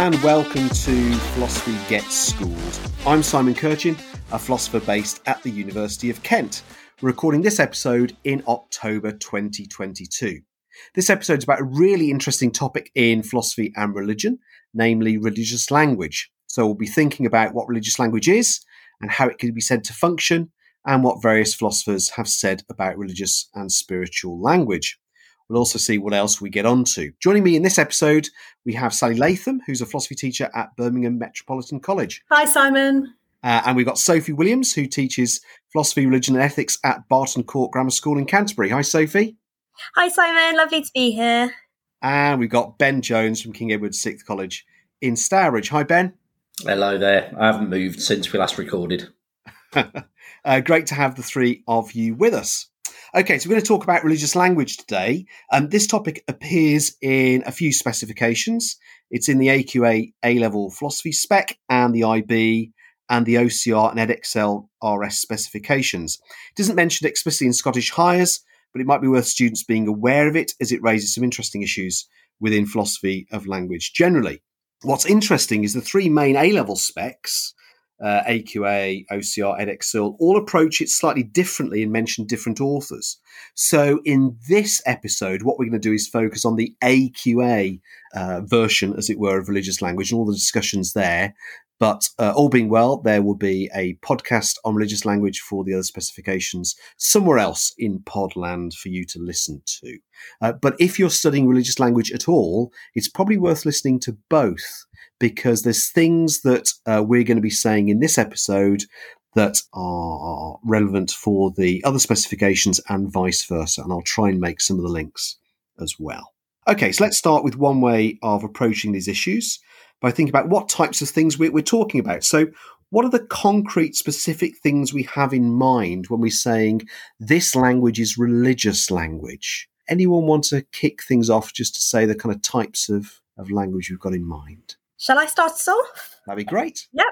And welcome to Philosophy Gets Schooled. I'm Simon Kirchin, a philosopher based at the University of Kent. We're recording this episode in October 2022. This episode is about a really interesting topic in philosophy and religion, namely religious language. So we'll be thinking about what religious language is and how it can be said to function, and what various philosophers have said about religious and spiritual language. We'll also see what else we get onto. Joining me in this episode, we have Sally Latham, who's a philosophy teacher at Birmingham Metropolitan College. Hi, Simon. Uh, and we've got Sophie Williams, who teaches philosophy, religion, and ethics at Barton Court Grammar School in Canterbury. Hi, Sophie. Hi, Simon. Lovely to be here. And we've got Ben Jones from King Edward Sixth College in Stourbridge. Hi, Ben. Hello there. I haven't moved since we last recorded. uh, great to have the three of you with us. Okay, so we're going to talk about religious language today. Um, this topic appears in a few specifications. It's in the AQA A level philosophy spec and the IB and the OCR and Edexcel RS specifications. It doesn't mentioned explicitly in Scottish Highers, but it might be worth students being aware of it as it raises some interesting issues within philosophy of language generally. What's interesting is the three main A level specs uh, AQA, OCR, Edexcel, all approach it slightly differently and mention different authors. So in this episode, what we're going to do is focus on the AQA uh, version, as it were, of religious language and all the discussions there. But uh, all being well, there will be a podcast on religious language for the other specifications somewhere else in Podland for you to listen to. Uh, but if you're studying religious language at all, it's probably worth listening to both because there's things that uh, we're going to be saying in this episode that are relevant for the other specifications and vice versa. And I'll try and make some of the links as well. Okay, so let's start with one way of approaching these issues by thinking about what types of things we're, talking about. So, what are the concrete, specific things we have in mind when we're saying this language is religious language? Anyone want to kick things off just to say the kind of types of, of language we've got in mind? Shall I start us off? That'd be great. Yep.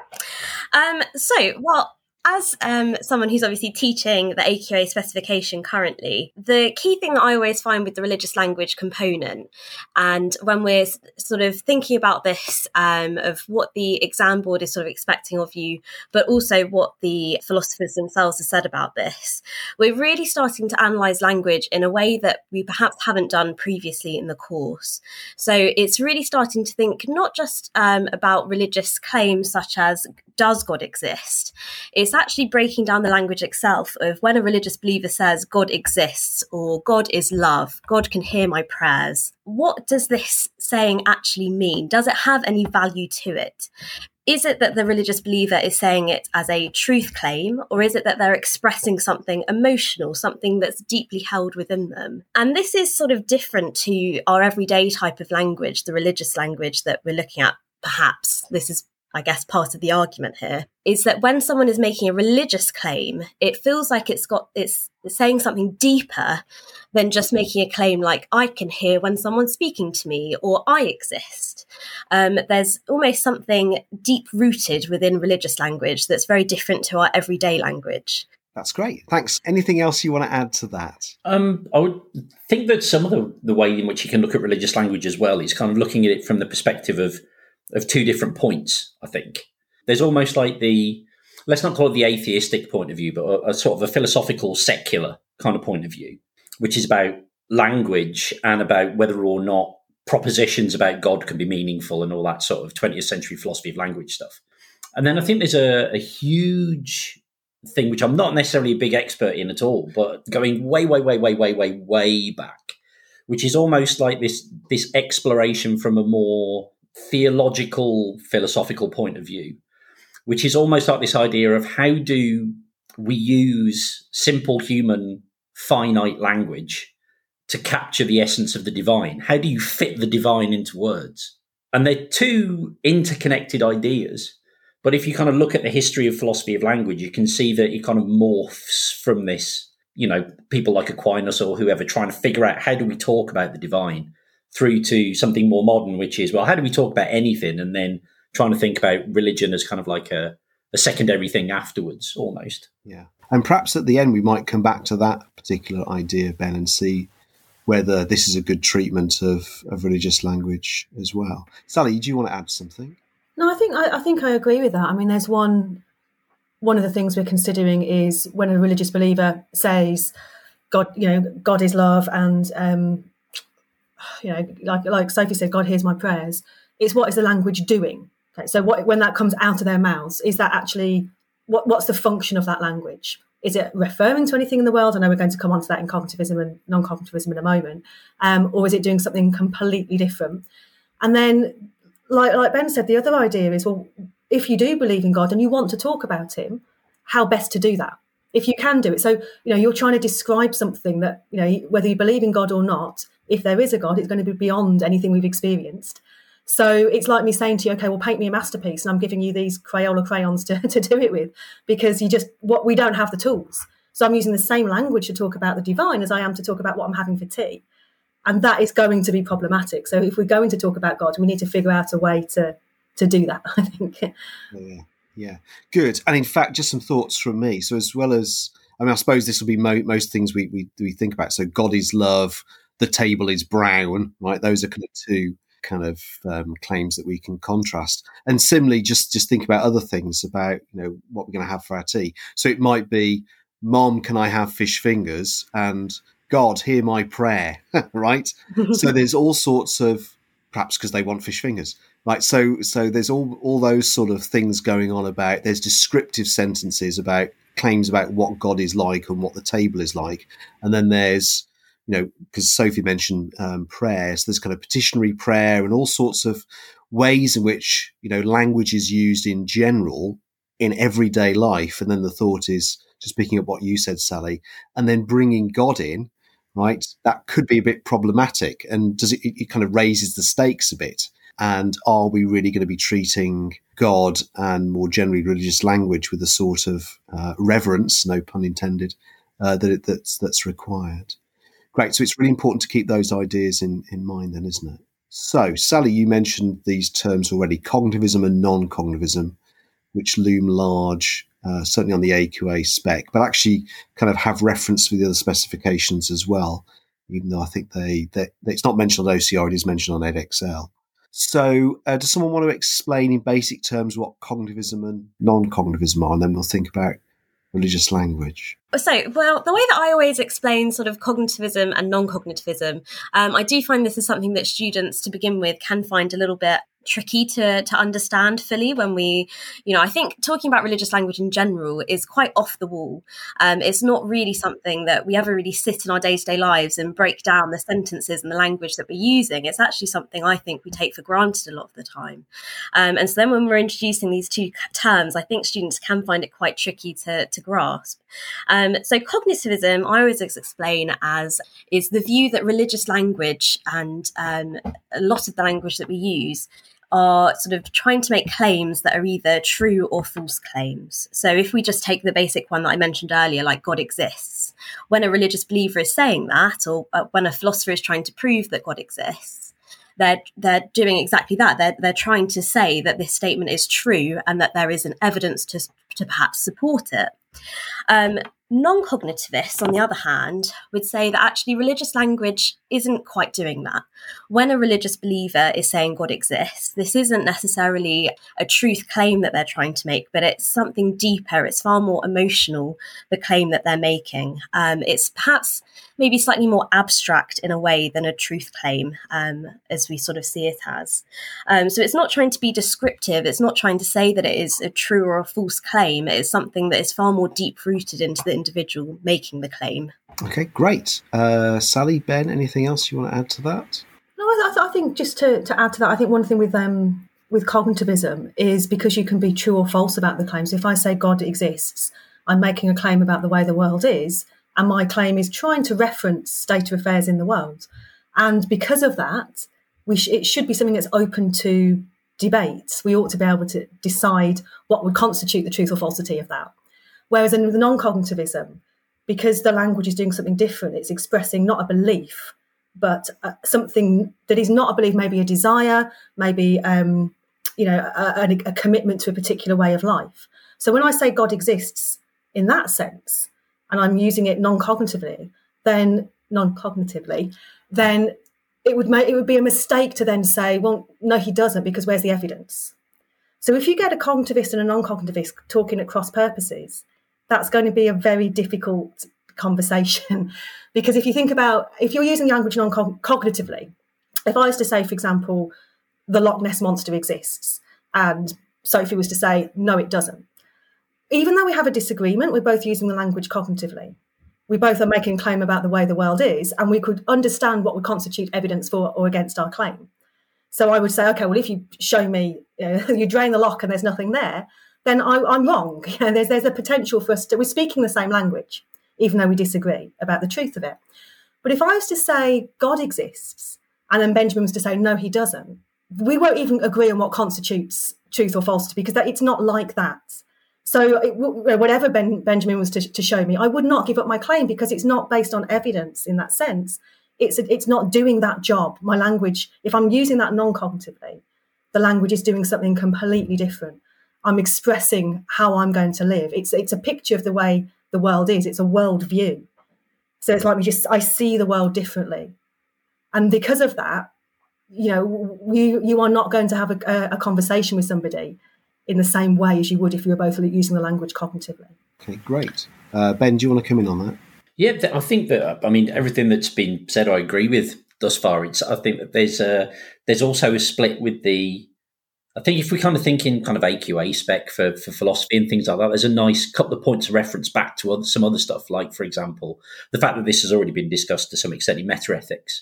Um, so, well, as um, someone who's obviously teaching the AQA specification currently, the key thing that I always find with the religious language component, and when we're sort of thinking about this, um, of what the exam board is sort of expecting of you, but also what the philosophers themselves have said about this, we're really starting to analyze language in a way that we perhaps haven't done previously in the course. So it's really starting to think not just um, about religious claims such as does God exist? It's actually breaking down the language itself of when a religious believer says God exists or God is love, God can hear my prayers. What does this saying actually mean? Does it have any value to it? Is it that the religious believer is saying it as a truth claim, or is it that they're expressing something emotional, something that's deeply held within them? And this is sort of different to our everyday type of language, the religious language that we're looking at perhaps this is I guess part of the argument here is that when someone is making a religious claim, it feels like it's got it's saying something deeper than just making a claim like I can hear when someone's speaking to me or I exist. Um, there's almost something deep rooted within religious language that's very different to our everyday language. That's great. Thanks. Anything else you want to add to that? Um, I would think that some of the, the way in which you can look at religious language as well is kind of looking at it from the perspective of of two different points. I think there's almost like the let's not call it the atheistic point of view, but a, a sort of a philosophical secular kind of point of view, which is about language and about whether or not propositions about God can be meaningful and all that sort of 20th century philosophy of language stuff. And then I think there's a, a, huge thing which I'm not necessarily a big expert in at all, but going way, way, way, way, way, way, way back, which is almost like this this exploration from a more theological, philosophical point of view, which is almost like this idea of how do we use simple human finite language to capture the essence of the divine? How do you fit the divine into words? And they're two interconnected ideas. But if you kind of look at the history of philosophy of language, you can see that it kind of morphs from this, you know, people like Aquinas or whoever trying to figure out how do we talk about the divine through to something more modern, which is, well, how do we talk about anything? And then trying to think about religion as kind of like a, a secondary thing afterwards, almost. Yeah. And perhaps at the end, we might come back to that particular idea, Ben, and see whether this is a good treatment of, of religious language as well. Sally, do you want to add something? No, I think I, I think I agree with that. I mean, there's one one of the things we're considering is when a religious believer says, "God, you know, God is love," and um, you know, like like Sophie said, God hears my prayers. It's what is the language doing? Okay, so what when that comes out of their mouths, is that actually what what's the function of that language? Is it referring to anything in the world? I know we're going to come on to that in cognitivism and non-cognitivism in a moment, um, or is it doing something completely different? And then, like like Ben said, the other idea is well, if you do believe in God and you want to talk about Him, how best to do that? If you can do it, so you know you're trying to describe something that you know whether you believe in God or not, if there is a God, it's going to be beyond anything we've experienced. So it's like me saying to you, okay, well, paint me a masterpiece, and I'm giving you these Crayola crayons to, to do it with, because you just what we don't have the tools. So I'm using the same language to talk about the divine as I am to talk about what I'm having for tea, and that is going to be problematic. So if we're going to talk about God, we need to figure out a way to to do that. I think. Yeah, yeah, good. And in fact, just some thoughts from me. So as well as I mean, I suppose this will be mo- most things we, we we think about. So God is love the table is brown, right? Those are kind of two kind of um, claims that we can contrast. And similarly, just just think about other things about you know what we're going to have for our tea. So it might be, Mom, can I have fish fingers? And God, hear my prayer, right? so there's all sorts of perhaps because they want fish fingers, right? So so there's all all those sort of things going on about. There's descriptive sentences about claims about what God is like and what the table is like, and then there's you know, because Sophie mentioned um, prayers, there's kind of petitionary prayer and all sorts of ways in which, you know, language is used in general in everyday life. And then the thought is just picking up what you said, Sally, and then bringing God in, right? That could be a bit problematic. And does it, it kind of raises the stakes a bit. And are we really going to be treating God and more generally religious language with the sort of uh, reverence, no pun intended, uh, that it, that's that's required? Great. So it's really important to keep those ideas in, in mind, then, isn't it? So, Sally, you mentioned these terms already cognitivism and non cognitivism, which loom large, uh, certainly on the AQA spec, but actually kind of have reference with the other specifications as well, even though I think they, they, they it's not mentioned on OCR, it is mentioned on Edexcel. So, uh, does someone want to explain in basic terms what cognitivism and non cognitivism are? And then we'll think about religious language? So, well, the way that I always explain sort of cognitivism and non cognitivism, um, I do find this is something that students to begin with can find a little bit tricky to to understand fully when we you know i think talking about religious language in general is quite off the wall. Um, it's not really something that we ever really sit in our day-to-day lives and break down the sentences and the language that we're using. It's actually something i think we take for granted a lot of the time. Um, and so then when we're introducing these two terms i think students can find it quite tricky to, to grasp so cognitivism i always explain as is the view that religious language and um, a lot of the language that we use are sort of trying to make claims that are either true or false claims. So if we just take the basic one that I mentioned earlier, like God exists, when a religious believer is saying that, or uh, when a philosopher is trying to prove that God exists, they're they're doing exactly that. They're they're trying to say that this statement is true and that there is an evidence to to perhaps support it. Um, Non cognitivists, on the other hand, would say that actually religious language isn't quite doing that. When a religious believer is saying God exists, this isn't necessarily a truth claim that they're trying to make, but it's something deeper. It's far more emotional, the claim that they're making. Um, it's perhaps maybe slightly more abstract in a way than a truth claim, um, as we sort of see it as. Um, so it's not trying to be descriptive, it's not trying to say that it is a true or a false claim. It is something that is far more deep rooted into the individual making the claim. Okay, great. Uh, Sally, Ben, anything else you want to add to that? No, I, I think just to, to add to that, I think one thing with um, with cognitivism is because you can be true or false about the claims. If I say God exists, I'm making a claim about the way the world is, and my claim is trying to reference state of affairs in the world. And because of that, we sh- it should be something that's open to debate. We ought to be able to decide what would constitute the truth or falsity of that. Whereas in the non-cognitivism, because the language is doing something different, it's expressing not a belief, but uh, something that is not a belief, maybe a desire, maybe um, you know a, a, a commitment to a particular way of life. So when I say God exists in that sense, and I'm using it non-cognitively, then non-cognitively, then it would make it would be a mistake to then say, well, no, he doesn't, because where's the evidence? So if you get a cognitivist and a non-cognitivist talking at cross purposes, that's going to be a very difficult conversation because if you think about if you're using language non-cognitively, if I was to say, for example, the Loch Ness monster exists, and Sophie was to say, no, it doesn't. Even though we have a disagreement, we're both using the language cognitively we both are making claim about the way the world is, and we could understand what would constitute evidence for or against our claim. So I would say, okay, well, if you show me, you, know, you drain the loch and there's nothing there, then I, am wrong. You know, there's there's a potential for us to we're speaking the same language, even though we disagree about the truth of it. But if I was to say God exists, and then Benjamin was to say no, he doesn't, we won't even agree on what constitutes truth or falsity because that, it's not like that. So it, whatever ben, Benjamin was to, to, show me, I would not give up my claim because it's not based on evidence in that sense. It's it's not doing that job. My language, if I'm using that non-cognitively, the language is doing something completely different. I'm expressing how I'm going to live. It's it's a picture of the way the world is. It's a world view. So it's like we just I see the world differently, and because of that, you know, you you are not going to have a, a conversation with somebody in the same way as you would if you were both using the language cognitively. Okay, great. Uh, ben, do you want to come in on that? Yeah, I think that I mean everything that's been said, I agree with thus far. It's I think that there's a there's also a split with the. I think if we kind of think in kind of AQA spec for, for philosophy and things like that, there's a nice couple of points of reference back to other, some other stuff, like for example, the fact that this has already been discussed to some extent in metaethics.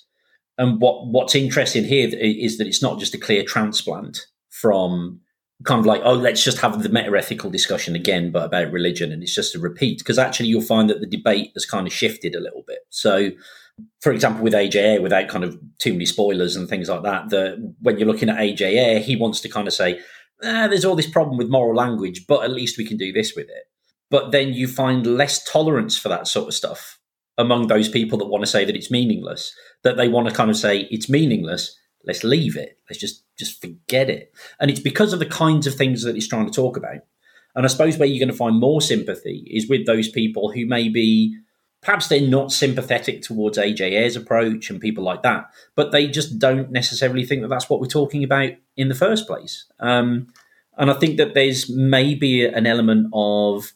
And what what's interesting here is that it's not just a clear transplant from kind of like, oh, let's just have the meta ethical discussion again, but about religion. And it's just a repeat because actually you'll find that the debate has kind of shifted a little bit. So, for example, with AJ Ayer, without kind of too many spoilers and things like that, that when you're looking at AJ Ayer, he wants to kind of say, ah, there's all this problem with moral language, but at least we can do this with it. But then you find less tolerance for that sort of stuff among those people that want to say that it's meaningless, that they want to kind of say it's meaningless, let's leave it. Let's just just forget it. And it's because of the kinds of things that he's trying to talk about. And I suppose where you're going to find more sympathy is with those people who maybe perhaps they're not sympathetic towards AJ Ayer's approach and people like that, but they just don't necessarily think that that's what we're talking about in the first place. Um, and I think that there's maybe an element of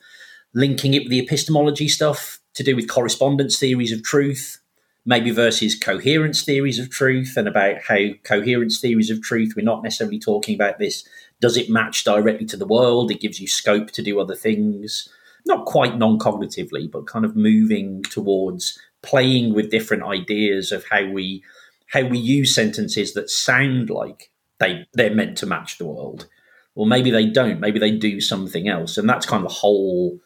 linking it with the epistemology stuff to do with correspondence theories of truth maybe versus coherence theories of truth and about how coherence theories of truth, we're not necessarily talking about this. Does it match directly to the world? It gives you scope to do other things, not quite non cognitively, but kind of moving towards playing with different ideas of how we how we use sentences that sound like they they're meant to match the world or maybe they don't maybe they do something else and that's kind of a whole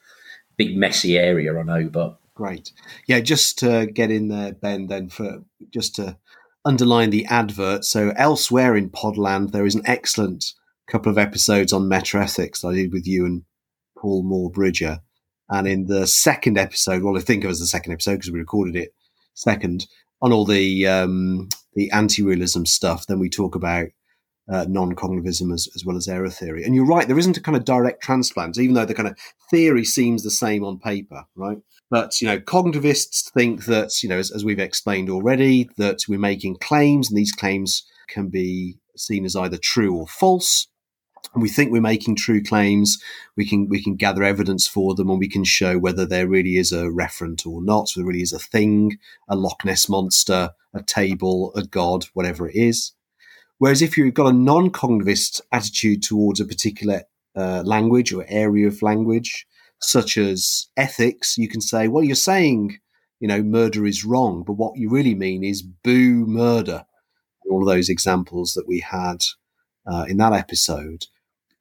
big messy area i know but Great. Yeah, just to get in there, Ben, then for just to underline the advert. So elsewhere in Podland, there is an excellent couple of episodes on metaethics that I did with you and Paul Moore Bridger. And in the second episode, well, I think it was the second episode because we recorded it second on all the um, the anti-realism stuff. Then we talk about uh, non-cognitivism as, as well as error theory. And you're right, there isn't a kind of direct transplant, even though the kind of theory seems the same on paper, right? But you know, cognitivists think that you know, as, as we've explained already, that we're making claims, and these claims can be seen as either true or false. We think we're making true claims. We can we can gather evidence for them, and we can show whether there really is a referent or not. So there really is a thing, a Loch Ness monster, a table, a god, whatever it is. Whereas if you've got a non-cognitivist attitude towards a particular uh, language or area of language, such as ethics, you can say, well, you're saying, you know, murder is wrong, but what you really mean is boo murder. All of those examples that we had uh, in that episode.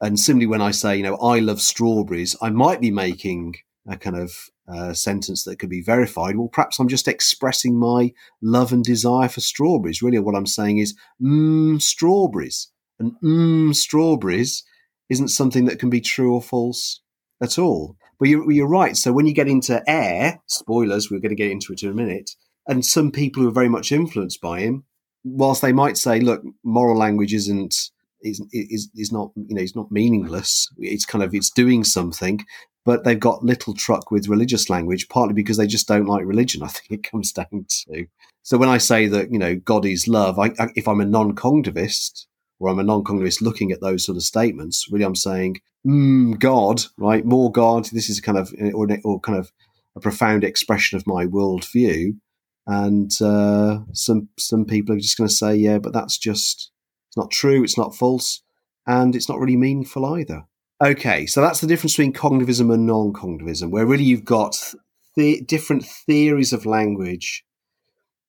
And similarly, when I say, you know, I love strawberries, I might be making a kind of uh, sentence that could be verified. Well, perhaps I'm just expressing my love and desire for strawberries. Really, what I'm saying is, mmm, strawberries. And mmm, strawberries isn't something that can be true or false at all. But you're, you're right. So when you get into Ayer, spoilers, we're going to get into it in a minute, and some people who are very much influenced by him, whilst they might say, look, moral language isn't is, is is not you know it's not meaningless. It's kind of it's doing something. but they've got little truck with religious language, partly because they just don't like religion. I think it comes down to. So when I say that you know God is love, I, I, if I'm a non-cognitivist or I'm a non-cognitivist looking at those sort of statements, really I'm saying mm, God, right? More God. This is kind of or, or kind of a profound expression of my worldview. And uh, some some people are just going to say, yeah, but that's just it's not true. It's not false, and it's not really meaningful either. Okay, so that's the difference between cognitivism and non-cognitivism, where really you've got the different theories of language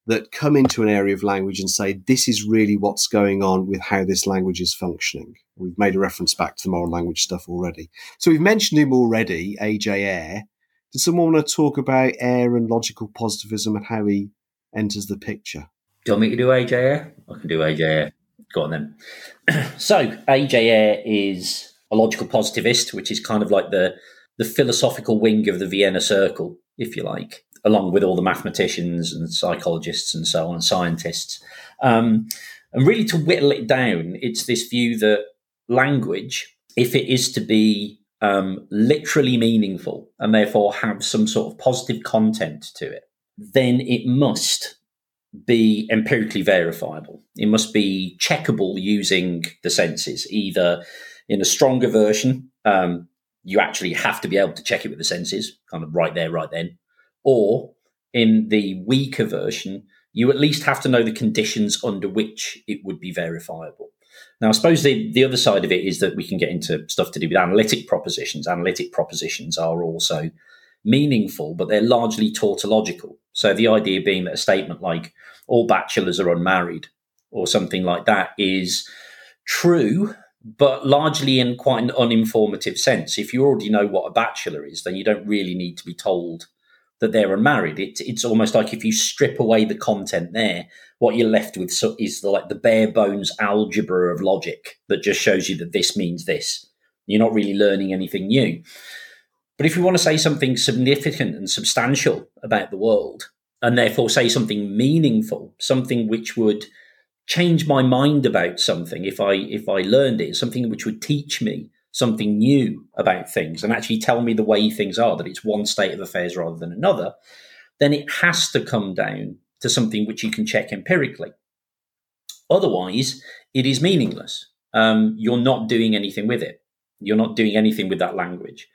that come into an area of language and say this is really what's going on with how this language is functioning. We've made a reference back to the moral language stuff already. So we've mentioned him already, AJ Ayer. Does someone want to talk about Ayer and logical positivism and how he enters the picture? Do you want me to do AJ Ayer? I can do AJ Ayer. Go on then. so AJ is a logical positivist, which is kind of like the the philosophical wing of the Vienna Circle, if you like, along with all the mathematicians and psychologists and so on, and scientists. Um, and really, to whittle it down, it's this view that language, if it is to be um, literally meaningful and therefore have some sort of positive content to it, then it must be empirically verifiable. It must be checkable using the senses. Either in a stronger version, um, you actually have to be able to check it with the senses, kind of right there, right then, or in the weaker version, you at least have to know the conditions under which it would be verifiable. Now, I suppose the, the other side of it is that we can get into stuff to do with analytic propositions. Analytic propositions are also meaningful, but they're largely tautological. So the idea being that a statement like all bachelors are unmarried or something like that is true, but largely in quite an uninformative sense. If you already know what a bachelor is, then you don't really need to be told that they're unmarried. It, it's almost like if you strip away the content there, what you're left with is the, like the bare bones algebra of logic that just shows you that this means this. You're not really learning anything new. But if you want to say something significant and substantial about the world, and therefore say something meaningful, something which would change my mind about something if I if I learned it, something which would teach me something new about things and actually tell me the way things are, that it's one state of affairs rather than another, then it has to come down to something which you can check empirically. Otherwise, it is meaningless. Um, you're not doing anything with it. You're not doing anything with that language.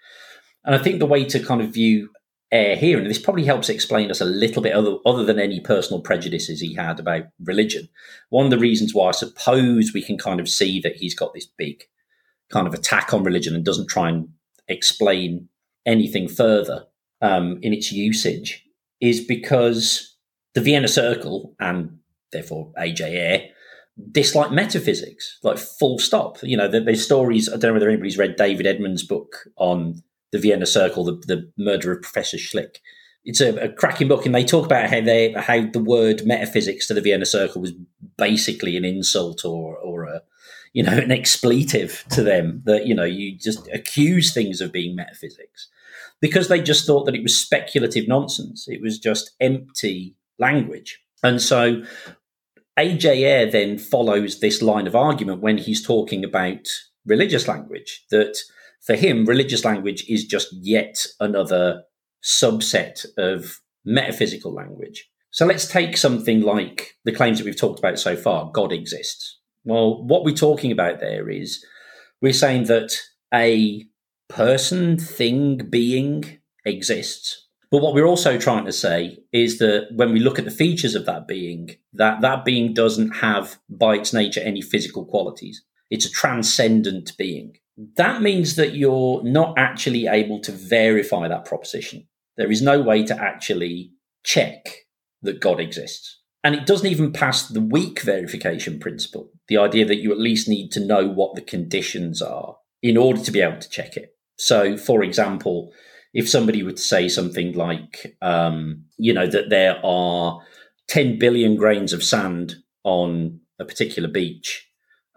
And I think the way to kind of view Ayer here, and this probably helps explain us a little bit other, other than any personal prejudices he had about religion. One of the reasons why I suppose we can kind of see that he's got this big kind of attack on religion and doesn't try and explain anything further um, in its usage is because the Vienna Circle and therefore AJ Ayer dislike metaphysics, like full stop. You know, there's stories. I don't know whether anybody's read David Edmonds' book on the Vienna Circle, the, the murder of Professor Schlick. It's a, a, cracking book, and they talk about how they how the word metaphysics to the Vienna Circle was basically an insult or or a you know, an expletive to them that, you know, you just accuse things of being metaphysics because they just thought that it was speculative nonsense. It was just empty language. And so AJ Ayer then follows this line of argument when he's talking about religious language, that for him, religious language is just yet another subset of metaphysical language. So let's take something like the claims that we've talked about so far God exists. Well, what we're talking about there is we're saying that a person, thing, being exists. But what we're also trying to say is that when we look at the features of that being, that that being doesn't have by its nature any physical qualities. It's a transcendent being. That means that you're not actually able to verify that proposition. There is no way to actually check that God exists. And it doesn't even pass the weak verification principle, the idea that you at least need to know what the conditions are in order to be able to check it. So, for example, if somebody would say something like, um, you know, that there are 10 billion grains of sand on a particular beach,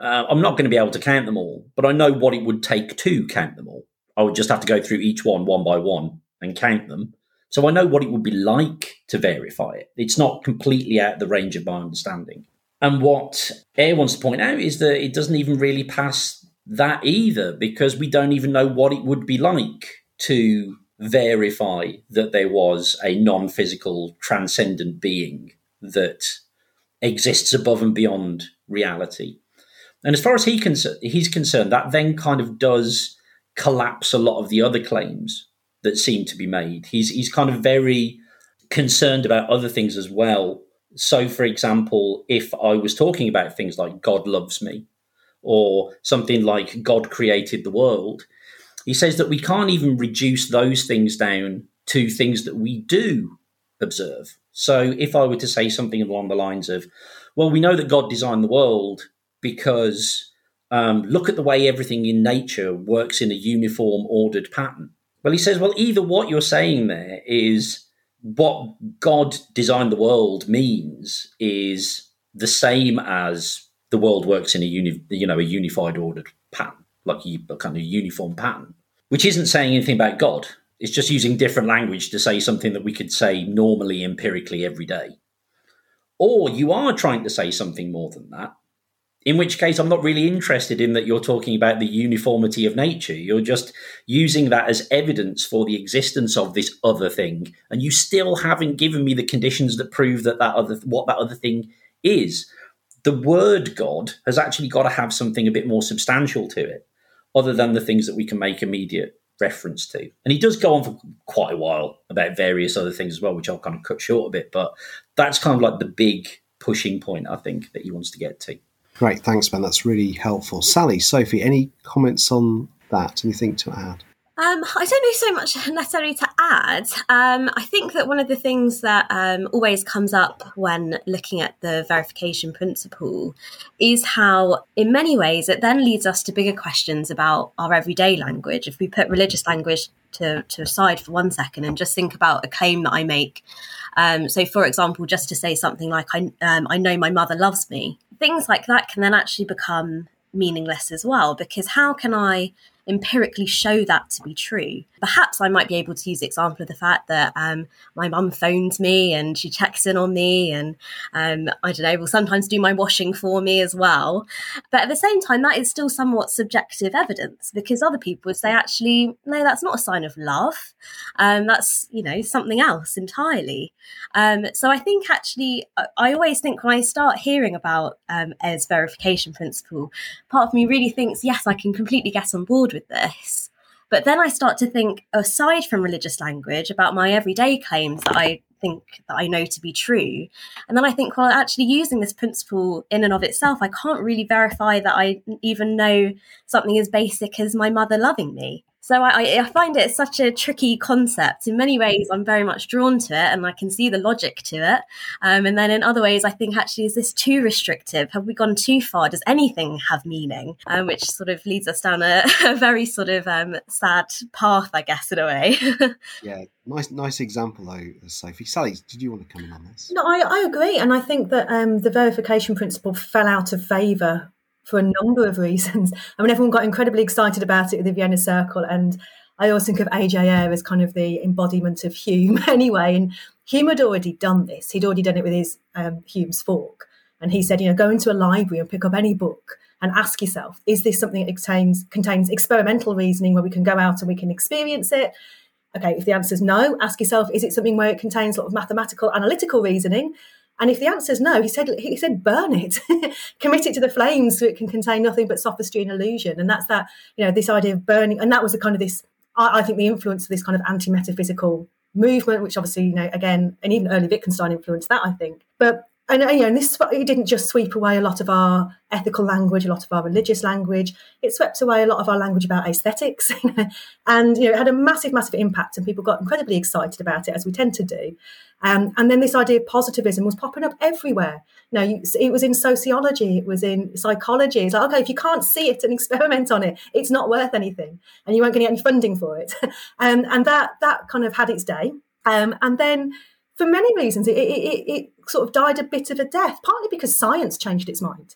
uh, I'm not going to be able to count them all, but I know what it would take to count them all. I would just have to go through each one one by one and count them. So I know what it would be like to verify it. It's not completely out of the range of my understanding. And what Ayer wants to point out is that it doesn't even really pass that either, because we don't even know what it would be like to verify that there was a non physical transcendent being that exists above and beyond reality. And as far as he he's concerned, that then kind of does collapse a lot of the other claims that seem to be made. He's he's kind of very concerned about other things as well. So, for example, if I was talking about things like God loves me, or something like God created the world, he says that we can't even reduce those things down to things that we do observe. So, if I were to say something along the lines of, well, we know that God designed the world because um, look at the way everything in nature works in a uniform, ordered pattern. Well, he says, well, either what you're saying there is what God designed the world means is the same as the world works in a uni, you know, a unified, ordered pattern, like a kind of uniform pattern, which isn't saying anything about God. It's just using different language to say something that we could say normally, empirically every day. Or you are trying to say something more than that, in which case I'm not really interested in that you're talking about the uniformity of nature. You're just using that as evidence for the existence of this other thing, and you still haven't given me the conditions that prove that that other what that other thing is. The word God has actually got to have something a bit more substantial to it, other than the things that we can make immediate reference to. And he does go on for quite a while about various other things as well, which I'll kind of cut short a bit. But that's kind of like the big pushing point I think that he wants to get to. Great, thanks, Ben. That's really helpful. Sally, Sophie, any comments on that? Anything to add? Um, I don't know so much necessarily to add. Um, I think that one of the things that um, always comes up when looking at the verification principle is how, in many ways, it then leads us to bigger questions about our everyday language. If we put religious language to, to aside for one second and just think about a claim that I make. Um, so, for example, just to say something like, I, um, I know my mother loves me, things like that can then actually become meaningless as well because how can I empirically show that to be true. Perhaps I might be able to use the example of the fact that um, my mum phones me and she checks in on me, and um, I don't know, will sometimes do my washing for me as well. But at the same time, that is still somewhat subjective evidence because other people would say, actually, no, that's not a sign of love. Um, that's you know something else entirely. Um, so I think actually, I always think when I start hearing about um, verification principle, part of me really thinks, yes, I can completely get on board with this. But then I start to think, aside from religious language, about my everyday claims that I think that I know to be true. And then I think, well, actually using this principle in and of itself, I can't really verify that I even know something as basic as my mother loving me. So I, I, find it such a tricky concept. In many ways, I'm very much drawn to it, and I can see the logic to it. Um, and then in other ways, I think actually, is this too restrictive? Have we gone too far? Does anything have meaning? Um, which sort of leads us down a, a very sort of um, sad path, I guess, in a way. yeah, nice, nice example though, Sophie. Sally, did you want to come in on this? No, I, I agree, and I think that um, the verification principle fell out of favour for a number of reasons. I mean, everyone got incredibly excited about it at the Vienna Circle, and I always think of A.J. As kind of the embodiment of Hume anyway. And Hume had already done this; he'd already done it with his um, Hume's fork, and he said, you know, go into a library and pick up any book and ask yourself, is this something that contains contains experimental reasoning where we can go out and we can experience it? Okay, if the answer is no, ask yourself, is it something where it contains sort of mathematical analytical reasoning? And if the answer is no, he said he said burn it, commit it to the flames so it can contain nothing but sophistry and illusion. And that's that, you know, this idea of burning. And that was the kind of this, I, I think the influence of this kind of anti-metaphysical movement, which obviously, you know, again, and even early Wittgenstein influenced that, I think. But and you know, and this it didn't just sweep away a lot of our ethical language, a lot of our religious language. It swept away a lot of our language about aesthetics, and you know, it had a massive, massive impact, and people got incredibly excited about it, as we tend to do. Um, and then this idea of positivism was popping up everywhere. You know, it was in sociology, it was in psychology. It's like, okay, if you can't see it and experiment on it, it's not worth anything, and you won't get any funding for it. um, and that that kind of had its day. Um, and then, for many reasons, it, it, it sort of died a bit of a death. Partly because science changed its mind,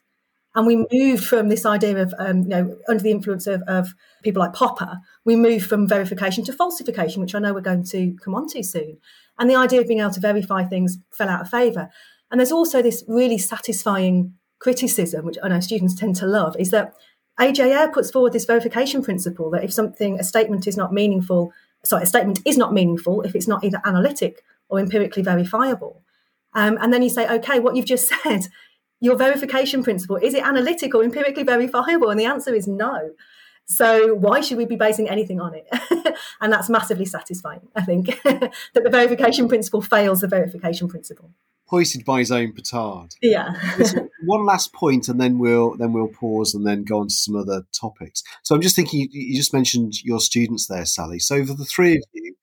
and we moved from this idea of, um, you know, under the influence of, of, people like Popper, we moved from verification to falsification, which I know we're going to come on to soon. And the idea of being able to verify things fell out of favour. And there's also this really satisfying criticism, which I know students tend to love, is that A.J. Ayer puts forward this verification principle that if something, a statement is not meaningful sorry, a statement is not meaningful if it's not either analytic or empirically verifiable. Um, and then you say, okay, what you've just said, your verification principle, is it analytic or empirically verifiable? And the answer is no. So why should we be basing anything on it? and that's massively satisfying, I think, that the verification principle fails the verification principle. Hoisted by his own petard. Yeah. one last point, and then we'll then we'll pause and then go on to some other topics. So I'm just thinking, you, you just mentioned your students there, Sally. So for the three of you,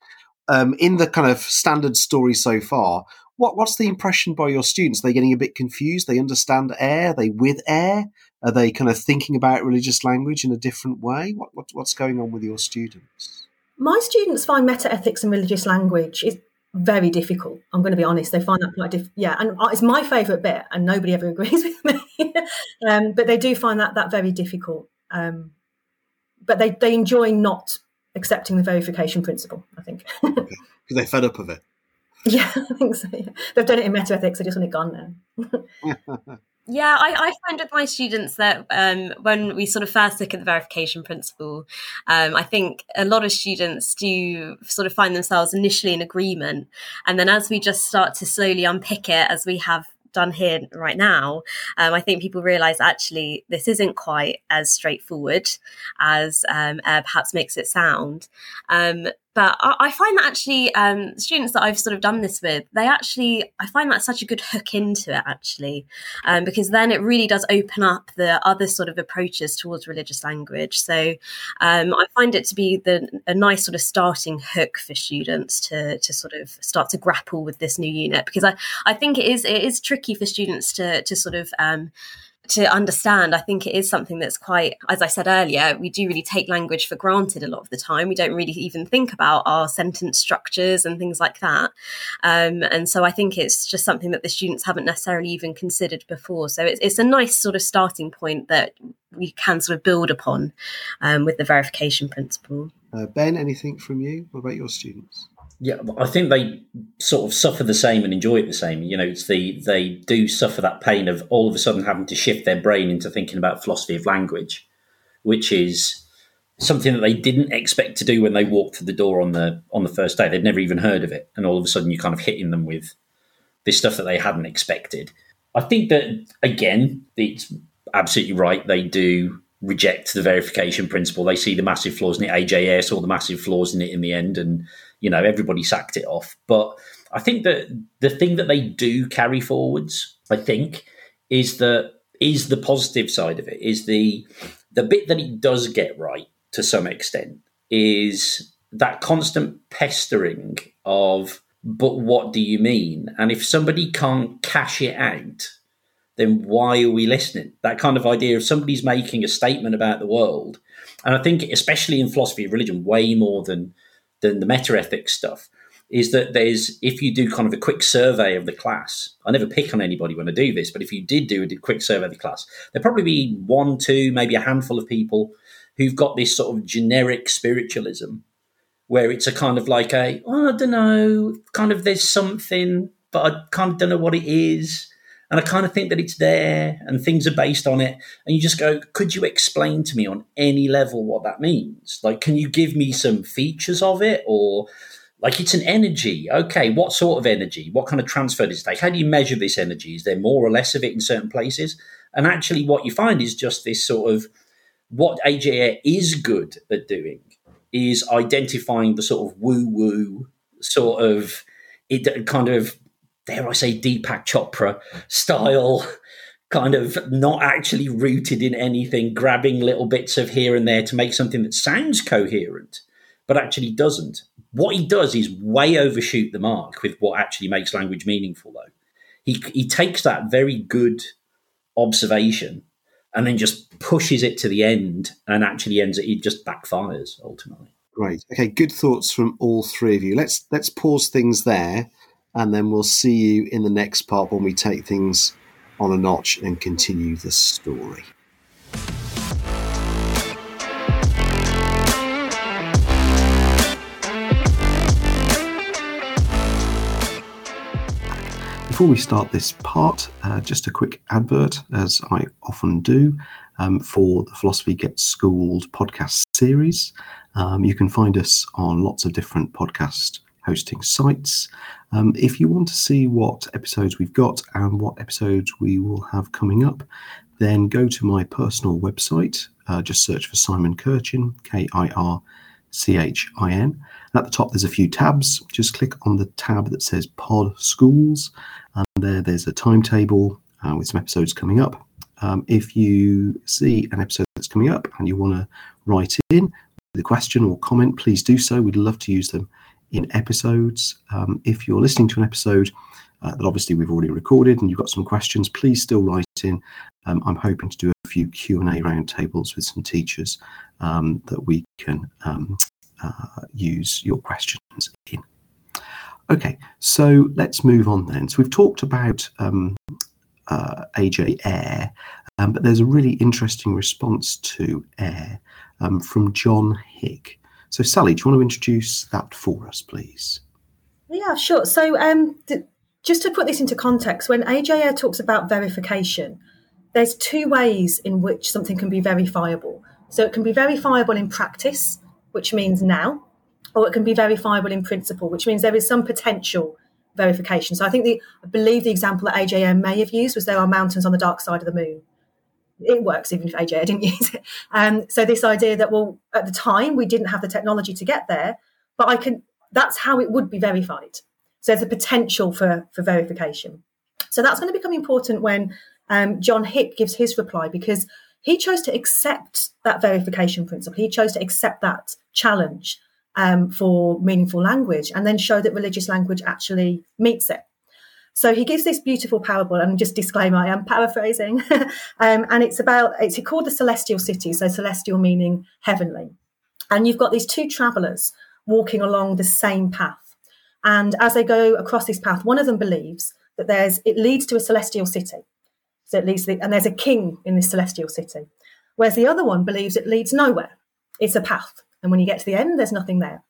um, in the kind of standard story so far, what what's the impression by your students? Are they getting a bit confused? They understand Ayer? Are they with Ayer? Are they kind of thinking about religious language in a different way? What, what what's going on with your students? My students find meta ethics and religious language is very difficult. I'm going to be honest; they find that quite difficult. Yeah, and it's my favourite bit, and nobody ever agrees with me. um, but they do find that that very difficult. Um, but they they enjoy not accepting the verification principle. I think because okay. they're fed up of it. Yeah, I think so. Yeah. They've done it in metaethics. they just want it gone now. yeah, I, I, find with my students that um, when we sort of first look at the verification principle, um, I think a lot of students do sort of find themselves initially in agreement. And then as we just start to slowly unpick it, as we have done here right now, um, I think people realise actually this isn't quite as straightforward as um, uh, perhaps makes it sound. Um, but I, I, find that actually um, students that I've sort of done this with, they actually I find that such a good hook into it actually, um, because then it really does open up the other sort of approaches towards religious language. So um, I find it to be the a nice sort of starting hook for students to to sort of start to grapple with this new unit because I I think it is it is tricky for students to to sort of um, to understand, I think it is something that's quite, as I said earlier, we do really take language for granted a lot of the time. We don't really even think about our sentence structures and things like that. Um, and so I think it's just something that the students haven't necessarily even considered before. So it's, it's a nice sort of starting point that we can sort of build upon um, with the verification principle. Uh, ben, anything from you? What about your students? Yeah, I think they sort of suffer the same and enjoy it the same. You know, it's the they do suffer that pain of all of a sudden having to shift their brain into thinking about philosophy of language, which is something that they didn't expect to do when they walked through the door on the on the first day. They'd never even heard of it, and all of a sudden you're kind of hitting them with this stuff that they hadn't expected. I think that again, it's absolutely right. They do reject the verification principle. They see the massive flaws in it. AJ Ayer saw the massive flaws in it in the end, and you know everybody sacked it off. But I think that the thing that they do carry forwards, I think, is the is the positive side of it. Is the the bit that it does get right to some extent is that constant pestering of but what do you mean? And if somebody can't cash it out, then why are we listening? That kind of idea of somebody's making a statement about the world. And I think, especially in philosophy of religion, way more than, than the meta ethics stuff, is that there's, if you do kind of a quick survey of the class, I never pick on anybody when I do this, but if you did do a quick survey of the class, there'd probably be one, two, maybe a handful of people who've got this sort of generic spiritualism where it's a kind of like a, oh, I don't know, kind of there's something, but I kind of don't know what it is and I kind of think that it's there and things are based on it. And you just go, could you explain to me on any level what that means? Like, can you give me some features of it? Or like it's an energy. Okay, what sort of energy? What kind of transfer does it take? How do you measure this energy? Is there more or less of it in certain places? And actually, what you find is just this sort of what AJ Ayer is good at doing is identifying the sort of woo woo sort of it kind of dare I say, Deepak Chopra style, kind of not actually rooted in anything, grabbing little bits of here and there to make something that sounds coherent, but actually doesn't. What he does is way overshoot the mark with what actually makes language meaningful, though. He, he takes that very good observation and then just pushes it to the end and actually ends it, it just backfires ultimately. Great. Okay, good thoughts from all three of you. Let's let's pause things there and then we'll see you in the next part when we take things on a notch and continue the story. Before we start this part, uh, just a quick advert, as I often do, um, for the Philosophy Gets Schooled podcast series. Um, you can find us on lots of different podcast hosting sites. Um, if you want to see what episodes we've got and what episodes we will have coming up, then go to my personal website. Uh, just search for Simon Kirchin, K I R C H I N. At the top, there's a few tabs. Just click on the tab that says Pod Schools, and there, there's a timetable uh, with some episodes coming up. Um, if you see an episode that's coming up and you want to write in with a question or comment, please do so. We'd love to use them in episodes. Um, if you're listening to an episode uh, that obviously we've already recorded and you've got some questions, please still write in. Um, I'm hoping to do a few Q and A roundtables with some teachers um, that we can um, uh, use your questions in. Okay, so let's move on then. So we've talked about um, uh, AJ Ayer, um, but there's a really interesting response to Ayer from John Hick. So, Sally, do you want to introduce that for us, please? Yeah, sure. So, um, th- just to put this into context, when AJ talks about verification, there's two ways in which something can be verifiable. So, it can be verifiable in practice, which means now, or it can be verifiable in principle, which means there is some potential verification. So I think the I believe the example that AJM may have used was there are mountains on the dark side of the moon. It works even if AJ didn't use it. Um, so this idea that well, at the time we didn't have the technology to get there, but I can. That's how it would be verified. So there's a potential for for verification. So that's going to become important when um, John Hick gives his reply because he chose to accept that verification principle. He chose to accept that challenge um, for meaningful language and then show that religious language actually meets it. So he gives this beautiful parable, and just disclaimer, I am paraphrasing, um, and it's about it's called the celestial city. So celestial meaning heavenly, and you've got these two travellers walking along the same path, and as they go across this path, one of them believes that there's it leads to a celestial city, so it leads the, and there's a king in this celestial city, whereas the other one believes it leads nowhere. It's a path, and when you get to the end, there's nothing there.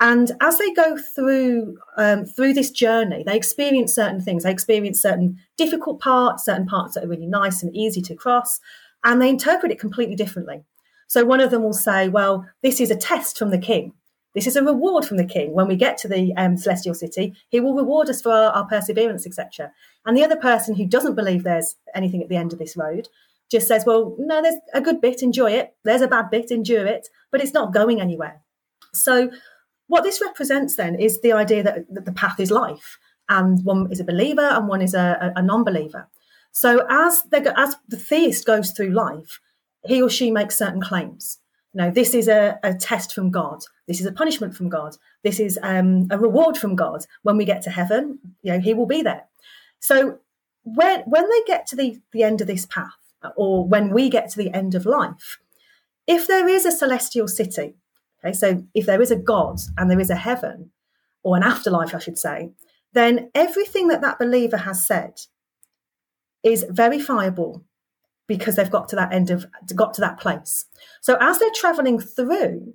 And as they go through um, through this journey, they experience certain things. They experience certain difficult parts, certain parts that are really nice and easy to cross, and they interpret it completely differently. So one of them will say, "Well, this is a test from the king. This is a reward from the king. When we get to the um, celestial city, he will reward us for our, our perseverance, etc." And the other person who doesn't believe there's anything at the end of this road just says, well, no, there's a good bit, enjoy it. There's a bad bit, endure it, but it's not going anywhere. So, what this represents then is the idea that, that the path is life, and one is a believer and one is a, a non believer. So, as, as the theist goes through life, he or she makes certain claims. You know, this is a, a test from God. This is a punishment from God. This is um, a reward from God. When we get to heaven, you know, He will be there. So when when they get to the, the end of this path, or when we get to the end of life. If there is a celestial city, okay, so if there is a God and there is a heaven, or an afterlife, I should say, then everything that that believer has said is verifiable because they've got to that end of got to that place. So as they're traveling through,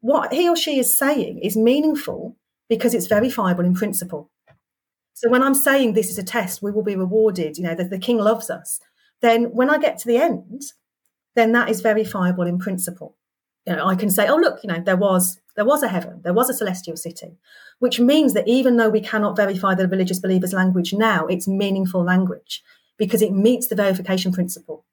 what he or she is saying is meaningful because it's verifiable in principle. So when I'm saying this is a test, we will be rewarded. You know, that the king loves us then when I get to the end, then that is verifiable in principle. You know, I can say, oh look, you know, there was there was a heaven, there was a celestial city, which means that even though we cannot verify the religious believer's language now, it's meaningful language because it meets the verification principle.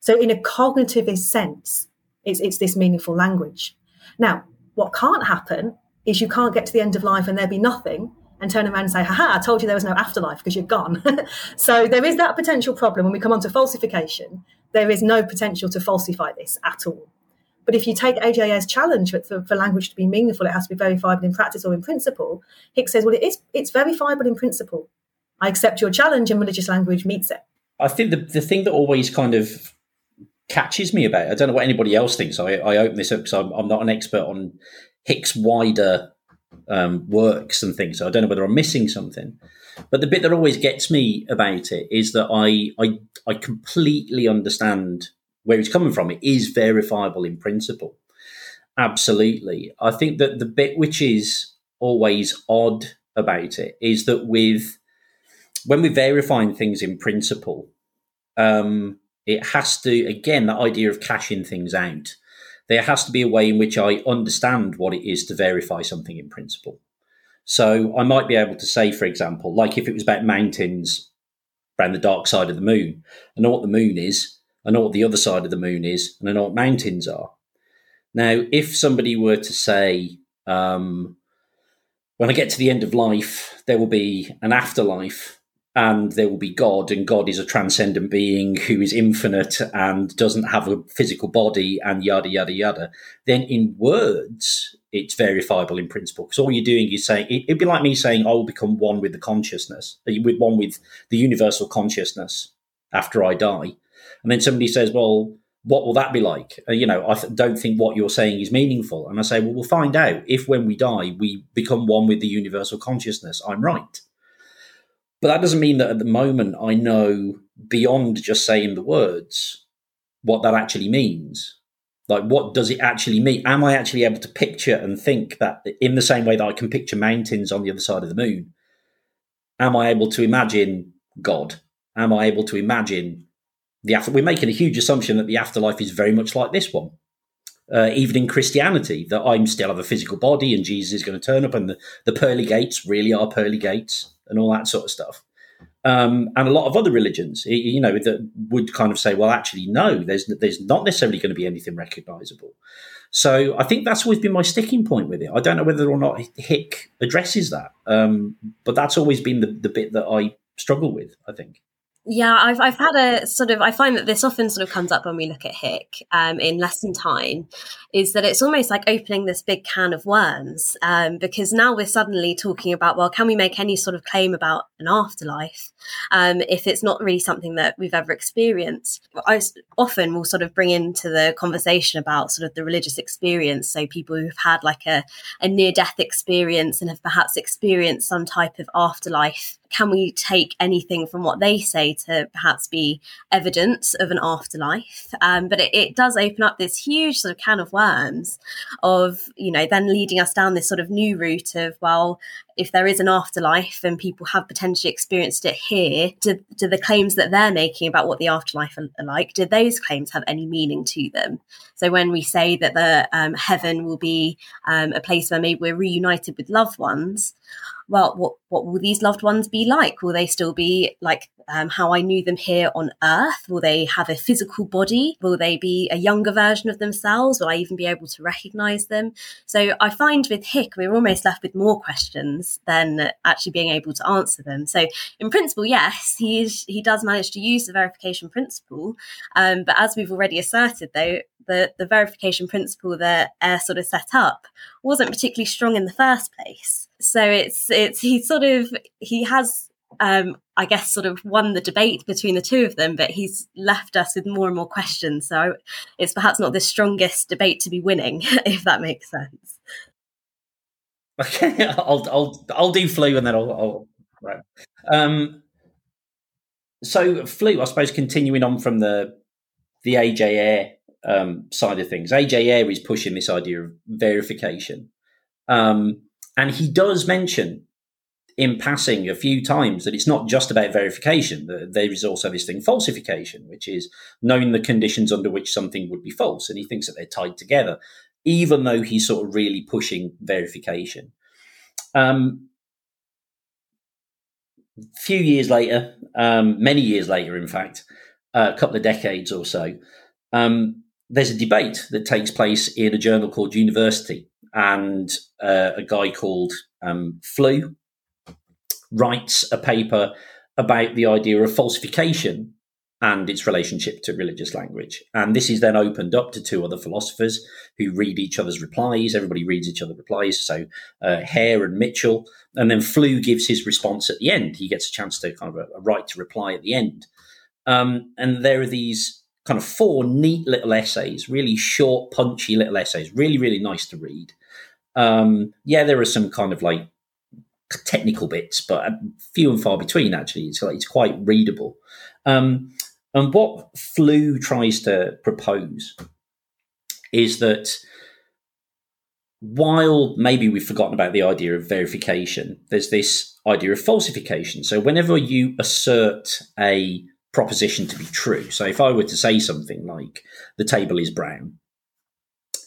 So in a cognitivist sense, it's, it's this meaningful language. Now, what can't happen is you can't get to the end of life and there be nothing and turn around and say, haha, I told you there was no afterlife because you're gone. so there is that potential problem when we come on to falsification. There is no potential to falsify this at all. But if you take AJ's challenge for, for, language to be meaningful, it has to be verifiable in practice or in principle. Hicks says, well, it is, it's verifiable in principle. I accept your challenge and religious language meets it. I think the, the thing that always kind of catches me about it, I don't know what anybody else thinks. I, I open this up because I'm, I'm not an expert on Hick's wider um, works and things. So I don't know whether I'm missing something. But the bit that always gets me about it is that I I, I completely understand where it's coming from. It is verifiable in principle. Absolutely. I think that the bit which is always odd about it is that with when we're verifying things in principle, um, it has to again that idea of cashing things out there has to be a way in which I understand what it is to verify something in principle. So I might be able to say, for example, like if it was about mountains around the dark side of the moon, I know what the moon is, I know what the other side of the moon is, and I know what mountains are. Now, if somebody were to say, um, when I get to the end of life, there will be an afterlife and there will be God, and God is a transcendent being who is infinite and doesn't have a physical body, and yada, yada, yada, then in words, it's verifiable in principle. Because all you're doing is saying, it'd be like me saying, I will become one with the consciousness, with one with the universal consciousness after I die. And then somebody says, well, what will that be like? Uh, you know, I th- don't think what you're saying is meaningful. And I say, well, we'll find out if when we die, we become one with the universal consciousness. I'm right. But that doesn't mean that at the moment I know beyond just saying the words what that actually means. Like, what does it actually mean? Am I actually able to picture and think that in the same way that I can picture mountains on the other side of the moon? Am I able to imagine God? Am I able to imagine the after? We're making a huge assumption that the afterlife is very much like this one. Uh, even in Christianity, that I'm still have a physical body and Jesus is going to turn up and the, the pearly gates really are pearly gates and all that sort of stuff. Um, and a lot of other religions, you know, that would kind of say, well, actually, no, there's there's not necessarily going to be anything recognizable. So I think that's always been my sticking point with it. I don't know whether or not Hick addresses that, um, but that's always been the, the bit that I struggle with. I think. Yeah, I've I've had a sort of I find that this often sort of comes up when we look at Hick um, in lesson time, is that it's almost like opening this big can of worms um, because now we're suddenly talking about well, can we make any sort of claim about an afterlife um, if it's not really something that we've ever experienced? I often will sort of bring into the conversation about sort of the religious experience, so people who've had like a, a near death experience and have perhaps experienced some type of afterlife can we take anything from what they say to perhaps be evidence of an afterlife? Um, but it, it, does open up this huge sort of can of worms of, you know, then leading us down this sort of new route of, well, if there is an afterlife and people have potentially experienced it here, do, do the claims that they're making about what the afterlife are, like, do those claims have any meaning to them? So when we say that the um, heaven will be um, a place where maybe we're reunited with loved ones, well, what what will these loved ones be like? Will they still be like um, how I knew them here on Earth? Will they have a physical body? Will they be a younger version of themselves? Will I even be able to recognize them? So I find with Hick, we're almost left with more questions than actually being able to answer them. So in principle, yes, he is, he does manage to use the verification principle, um, but as we've already asserted, though, the, the verification principle that Ayer sort of set up wasn't particularly strong in the first place. So it's it's he sort of he has um, I guess sort of won the debate between the two of them, but he's left us with more and more questions. So it's perhaps not the strongest debate to be winning, if that makes sense. Okay, I'll I'll I'll do Flew and then I'll, I'll right. Um, so Flew, I suppose, continuing on from the the AJ Ayer um, side of things. AJ Ayer is pushing this idea of verification. Um, and he does mention in passing a few times that it's not just about verification. There is also this thing, falsification, which is knowing the conditions under which something would be false. And he thinks that they're tied together, even though he's sort of really pushing verification. Um, a few years later, um, many years later, in fact, uh, a couple of decades or so, um, there's a debate that takes place in a journal called University, and uh, a guy called um, Flew writes a paper about the idea of falsification and its relationship to religious language. And this is then opened up to two other philosophers who read each other's replies. Everybody reads each other's replies. So uh, Hare and Mitchell. And then Flew gives his response at the end. He gets a chance to kind of a, a right to reply at the end. Um, and there are these kind of four neat little essays, really short, punchy little essays, really, really nice to read. Um, yeah, there are some kind of like technical bits, but few and far between. Actually, it's like, it's quite readable. Um, and what Flew tries to propose is that while maybe we've forgotten about the idea of verification, there's this idea of falsification. So whenever you assert a proposition to be true. So if I were to say something like the table is brown,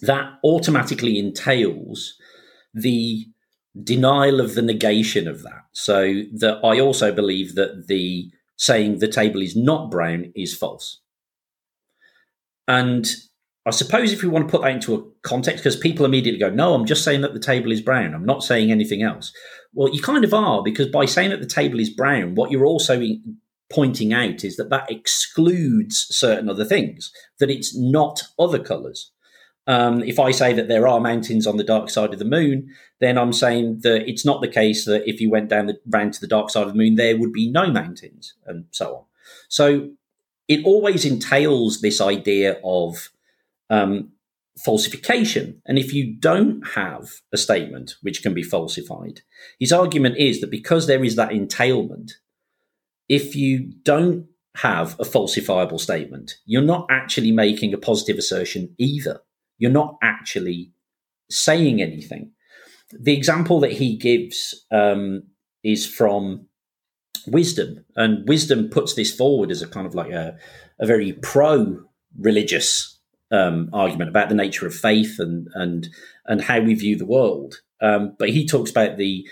that automatically entails the denial of the negation of that. So that I also believe that the saying the table is not brown is false. And I suppose if we want to put that into a context, because people immediately go, no, I'm just saying that the table is brown. I'm not saying anything else. Well, you kind of are, because by saying that the table is brown, what you're also pointing out is that that excludes certain other things, that it's not other colours. Um, if I say that there are mountains on the dark side of the moon, then I'm saying that it's not the case that if you went down the round to the dark side of the moon, there would be no mountains, and so on. So it always entails this idea of um, falsification. And if you don't have a statement which can be falsified, his argument is that because there is that entailment, if you don't have a falsifiable statement, you're not actually making a positive assertion either. You're not actually saying anything. The example that he gives um, is from Wisdom, and Wisdom puts this forward as a kind of like a, a very pro religious um, argument about the nature of faith and and and how we view the world. Um, but he talks about the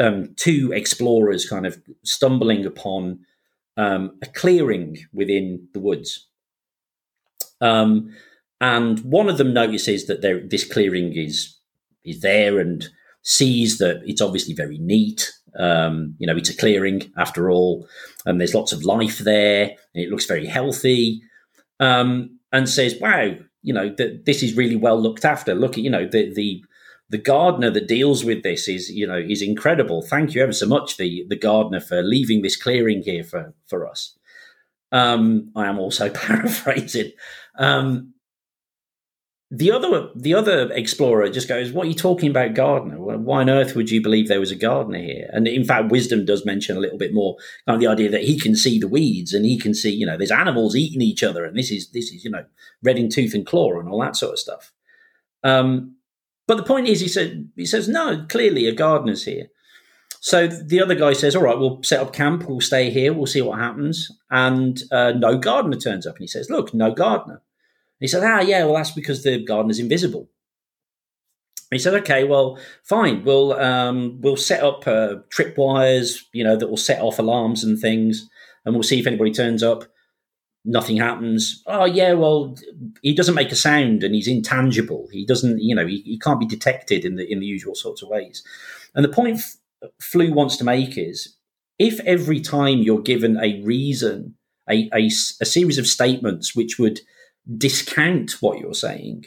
um, two explorers kind of stumbling upon um, a clearing within the woods. And one of them notices that there, this clearing is is there and sees that it's obviously very neat. Um, you know, it's a clearing after all, and there's lots of life there, and it looks very healthy. Um, and says, "Wow, you know, that this is really well looked after. Look at you know the the the gardener that deals with this is you know is incredible. Thank you ever so much, the the gardener, for leaving this clearing here for for us." Um, I am also paraphrasing. Um, the other the other explorer just goes, "What are you talking about, gardener? Why on earth would you believe there was a gardener here?" And in fact, Wisdom does mention a little bit more kind of the idea that he can see the weeds and he can see, you know, there's animals eating each other, and this is this is you know red in tooth and claw and all that sort of stuff. Um, but the point is, he said he says, "No, clearly a gardener's here." So the other guy says, "All right, we'll set up camp. We'll stay here. We'll see what happens." And uh, no gardener turns up, and he says, "Look, no gardener." He said, ah, yeah, well, that's because the garden is invisible. He said, okay, well, fine. We'll um, we'll set up uh, tripwires, you know, that will set off alarms and things, and we'll see if anybody turns up. Nothing happens. Oh yeah, well, he doesn't make a sound, and he's intangible. He doesn't, you know, he, he can't be detected in the in the usual sorts of ways. And the point F- Flew wants to make is, if every time you're given a reason, a, a, a series of statements which would discount what you're saying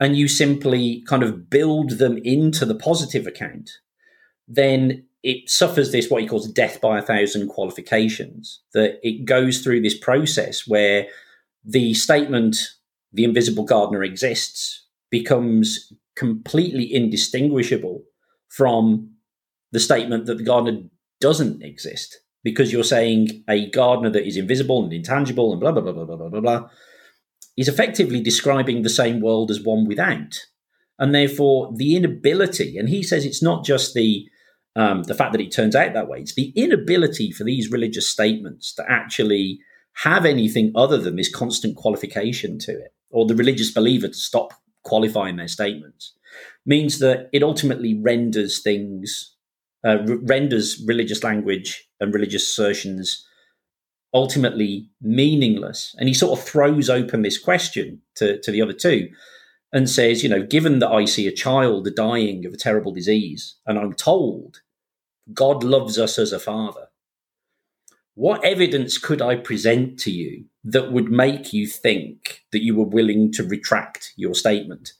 and you simply kind of build them into the positive account, then it suffers this what he calls death by a thousand qualifications. That it goes through this process where the statement, the invisible gardener exists, becomes completely indistinguishable from the statement that the gardener doesn't exist because you're saying a gardener that is invisible and intangible and blah blah blah blah blah blah blah is effectively describing the same world as one without. And therefore, the inability, and he says it's not just the um, the fact that it turns out that way, it's the inability for these religious statements to actually have anything other than this constant qualification to it, or the religious believer to stop qualifying their statements, means that it ultimately renders things, uh, r- renders religious language and religious assertions ultimately meaningless. And he sort of throws open this question to, to the other two and says, you know, given that I see a child dying of a terrible disease and I'm told God loves us as a father, what evidence could I present to you that would make you think that you were willing to retract your statement?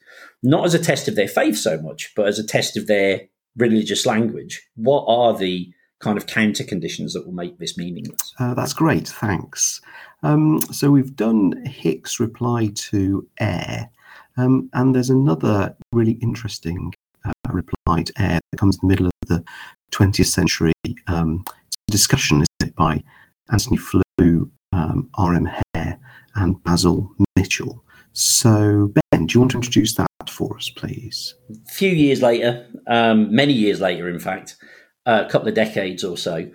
Not as a test of their faith so much, but as a test of their religious language. What are the kind of counter conditions that will make this meaningless. Uh, that's great, thanks. Um, so we've done Hick's reply to Ayer, um, and there's another really interesting uh, reply to Ayer that comes in the middle of the 20th century um, discussion, is it, by Anthony Flew, um, R.M. Hare, and Basil Mitchell. So, Ben, do you want to introduce that for us, please? A few years later, um, many years later, in fact, a couple of decades or so,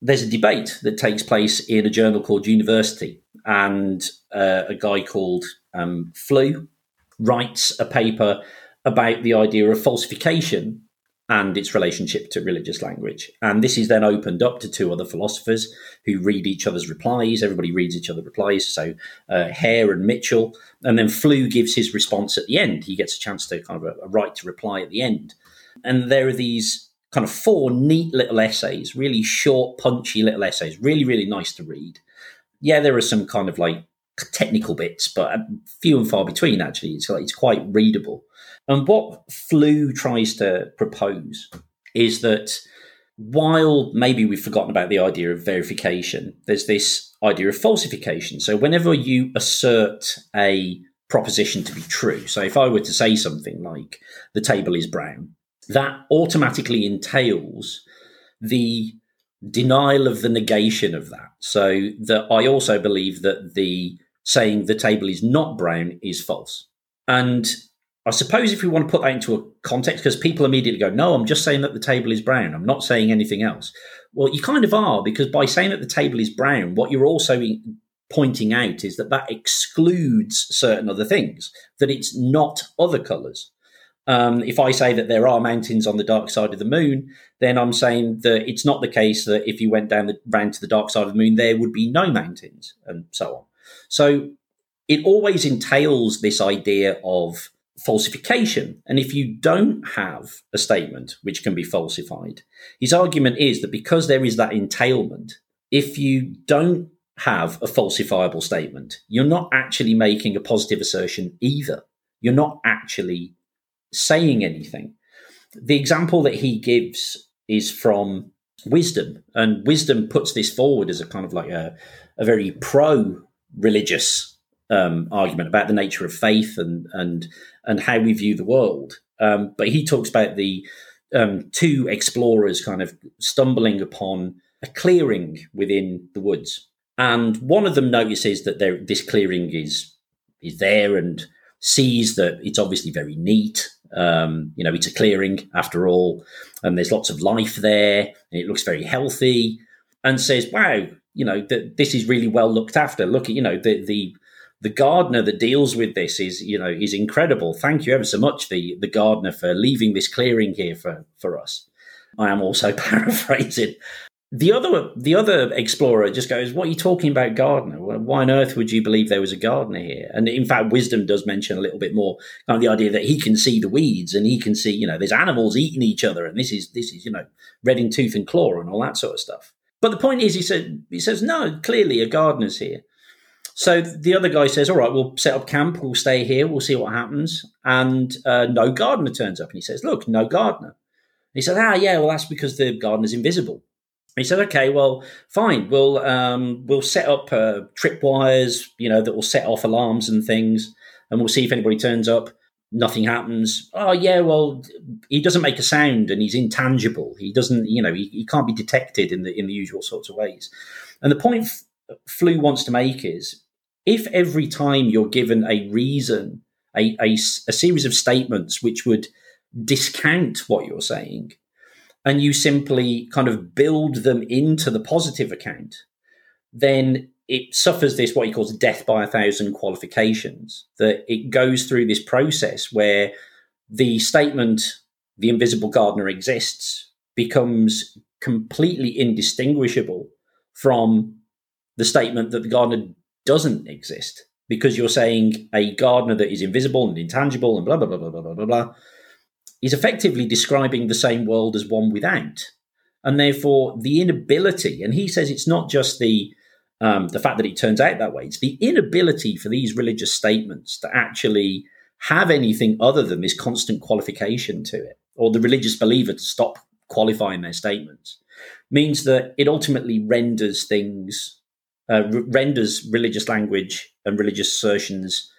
there's a debate that takes place in a journal called University, and uh, a guy called um, Flew writes a paper about the idea of falsification and its relationship to religious language. And this is then opened up to two other philosophers who read each other's replies. Everybody reads each other's replies. So uh, Hare and Mitchell. And then Flew gives his response at the end. He gets a chance to kind of a, a right to reply at the end. And there are these kind of four neat little essays, really short, punchy little essays, really, really nice to read. Yeah, there are some kind of like technical bits, but uh, few and far between actually. It's like, it's quite readable. And what Flew tries to propose is that while maybe we've forgotten about the idea of verification, there's this idea of falsification. So whenever you assert a proposition to be true, so if I were to say something like the table is brown, that automatically entails the denial of the negation of that. So that I also believe that the saying the table is not brown is false. And I suppose if we want to put that into a context, because people immediately go, no, I'm just saying that the table is brown. I'm not saying anything else. Well, you kind of are, because by saying that the table is brown, what you're also pointing out is that that excludes certain other things, that it's not other colors. Um, if I say that there are mountains on the dark side of the moon, then I'm saying that it's not the case that if you went down the round to the dark side of the moon, there would be no mountains, and so on. So it always entails this idea of falsification. And if you don't have a statement which can be falsified, his argument is that because there is that entailment, if you don't have a falsifiable statement, you're not actually making a positive assertion either. You're not actually saying anything. The example that he gives is from Wisdom, and Wisdom puts this forward as a kind of like a, a very pro religious um, argument about the nature of faith and and and how we view the world. Um, but he talks about the um, two explorers kind of stumbling upon a clearing within the woods, and one of them notices that there, this clearing is is there and sees that it's obviously very neat um, you know, it's a clearing after all, and there's lots of life there, and it looks very healthy. And says, "Wow, you know, that this is really well looked after. Look at you know the the the gardener that deals with this is you know is incredible. Thank you ever so much, the the gardener, for leaving this clearing here for for us." I am also paraphrasing, the other the other explorer just goes, "What are you talking about, gardener? Why on earth would you believe there was a gardener here?" And in fact, Wisdom does mention a little bit more kind of the idea that he can see the weeds and he can see, you know, there's animals eating each other, and this is this is you know red in tooth and claw and all that sort of stuff. But the point is, he said he says, "No, clearly a gardener's here." So the other guy says, "All right, we'll set up camp. We'll stay here. We'll see what happens." And uh, no gardener turns up, and he says, "Look, no gardener." he said, "Ah, yeah, well, that's because the gardener's invisible." He said, "Okay, well, fine. We'll um, we'll set up uh, tripwires, you know, that will set off alarms and things, and we'll see if anybody turns up. Nothing happens. Oh, yeah. Well, he doesn't make a sound, and he's intangible. He doesn't, you know, he, he can't be detected in the in the usual sorts of ways. And the point F- Flew wants to make is, if every time you're given a reason, a, a, a series of statements which would discount what you're saying, and you simply kind of build them into the positive account, then it suffers this what he calls death by a thousand qualifications. That it goes through this process where the statement "the invisible gardener exists" becomes completely indistinguishable from the statement that the gardener doesn't exist because you're saying a gardener that is invisible and intangible and blah blah blah blah blah blah blah is effectively describing the same world as one without. And therefore, the inability, and he says it's not just the um, the fact that it turns out that way, it's the inability for these religious statements to actually have anything other than this constant qualification to it, or the religious believer to stop qualifying their statements, means that it ultimately renders things, uh, renders religious language and religious assertions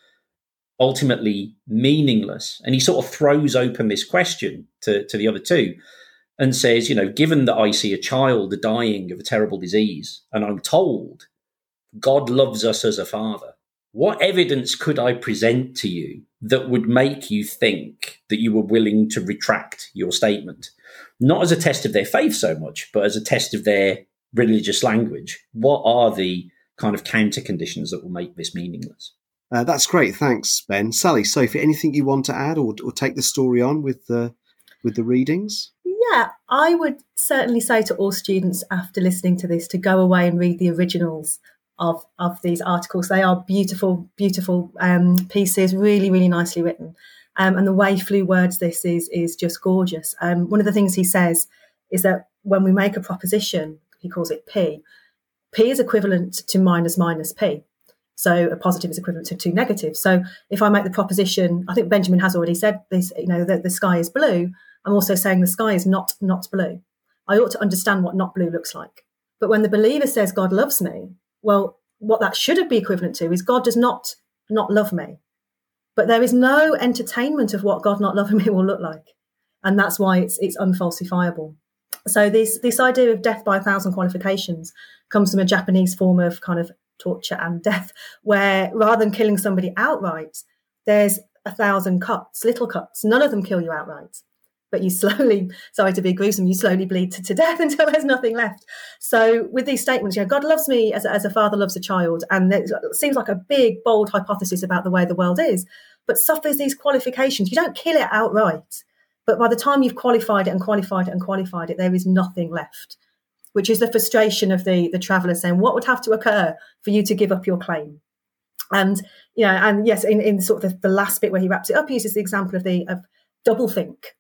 ultimately meaningless. And he sort of throws open this question to, to the other two and says, you know, given that I see a child dying of a terrible disease and I'm told God loves us as a father, what evidence could I present to you that would make you think that you were willing to retract your statement? Not as a test of their faith so much, but as a test of their religious language. What are the kind of counter conditions that will make this meaningless? Uh, that's great. Thanks, Ben. Sally, Sophie, anything you want to add or, or take the story on with the with the readings? Yeah, I would certainly say to all students after listening to this to go away and read the originals of of these articles. They are beautiful, beautiful um, pieces, really, really nicely written. Um, and the way Flew words this is is just gorgeous. Um, one of the things he says is that when we make a proposition, he calls it P. P is equivalent to minus minus P. So a positive is equivalent to two negatives. So if I make the proposition, I think Benjamin has already said this, you know, that the sky is blue. I'm also saying the sky is not not blue. I ought to understand what not blue looks like. But when the believer says God loves me, well, what that should have be equivalent to is God does not not love me. But there is no entertainment of what God not loving me will look like. And that's why it's it's unfalsifiable. So this this idea of death by a thousand qualifications comes from a Japanese form of kind of torture and death, where rather than killing somebody outright, there's a thousand cuts, little cuts. None of them kill you outright but you slowly, sorry to be gruesome, you slowly bleed to, to death until there's nothing left. So with these statements, you know, God loves me as, as a father loves a child, and it seems like a big, bold hypothesis about the way the world is, but suffers these qualifications. You don't kill it outright, but by the time you've qualified it and qualified it and qualified it, there is nothing left. Which is the frustration of the the traveller saying, "What would have to occur for you to give up your claim?" And you know, and yes, in, in sort of the, the last bit where he wraps it up, he uses the example of the of double think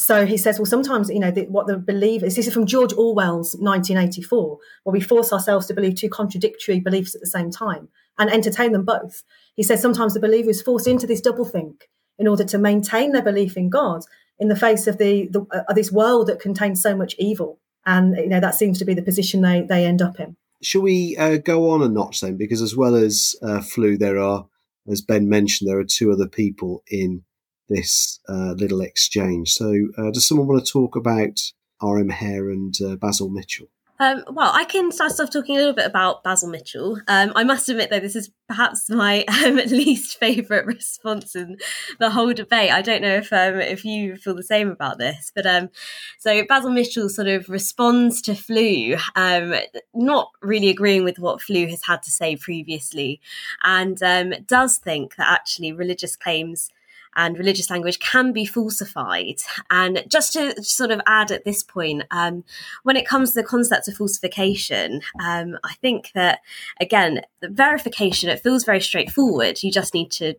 so he says, well, sometimes, you know, the, what the believers, this is from George Orwell's 1984, where we force ourselves to believe two contradictory beliefs at the same time and entertain them both. He says sometimes the believer is forced into this double think in order to maintain their belief in God in the face of the, the uh, this world that contains so much evil. And, you know, that seems to be the position they, they end up in. Shall we uh, go on a notch then? Because as well as uh, Flew, there are, as Ben mentioned, there are two other people in this uh, little exchange. So, uh, does someone want to talk about R.M. Hare and uh, Basil Mitchell? Um, well, I can start off talking a little bit about Basil Mitchell. Um, I must admit, though, this is perhaps my um, least favourite response in the whole debate. I don't know if um, if you feel the same about this, but um, so Basil Mitchell sort of responds to Flew, um, not really agreeing with what Flew has had to say previously, and does think that actually religious claims and religious language can be falsified. And just to sort of add at this point, um, when it comes to the concept of falsification, um, I think that, again, the verification, it feels very straightforward. You just need to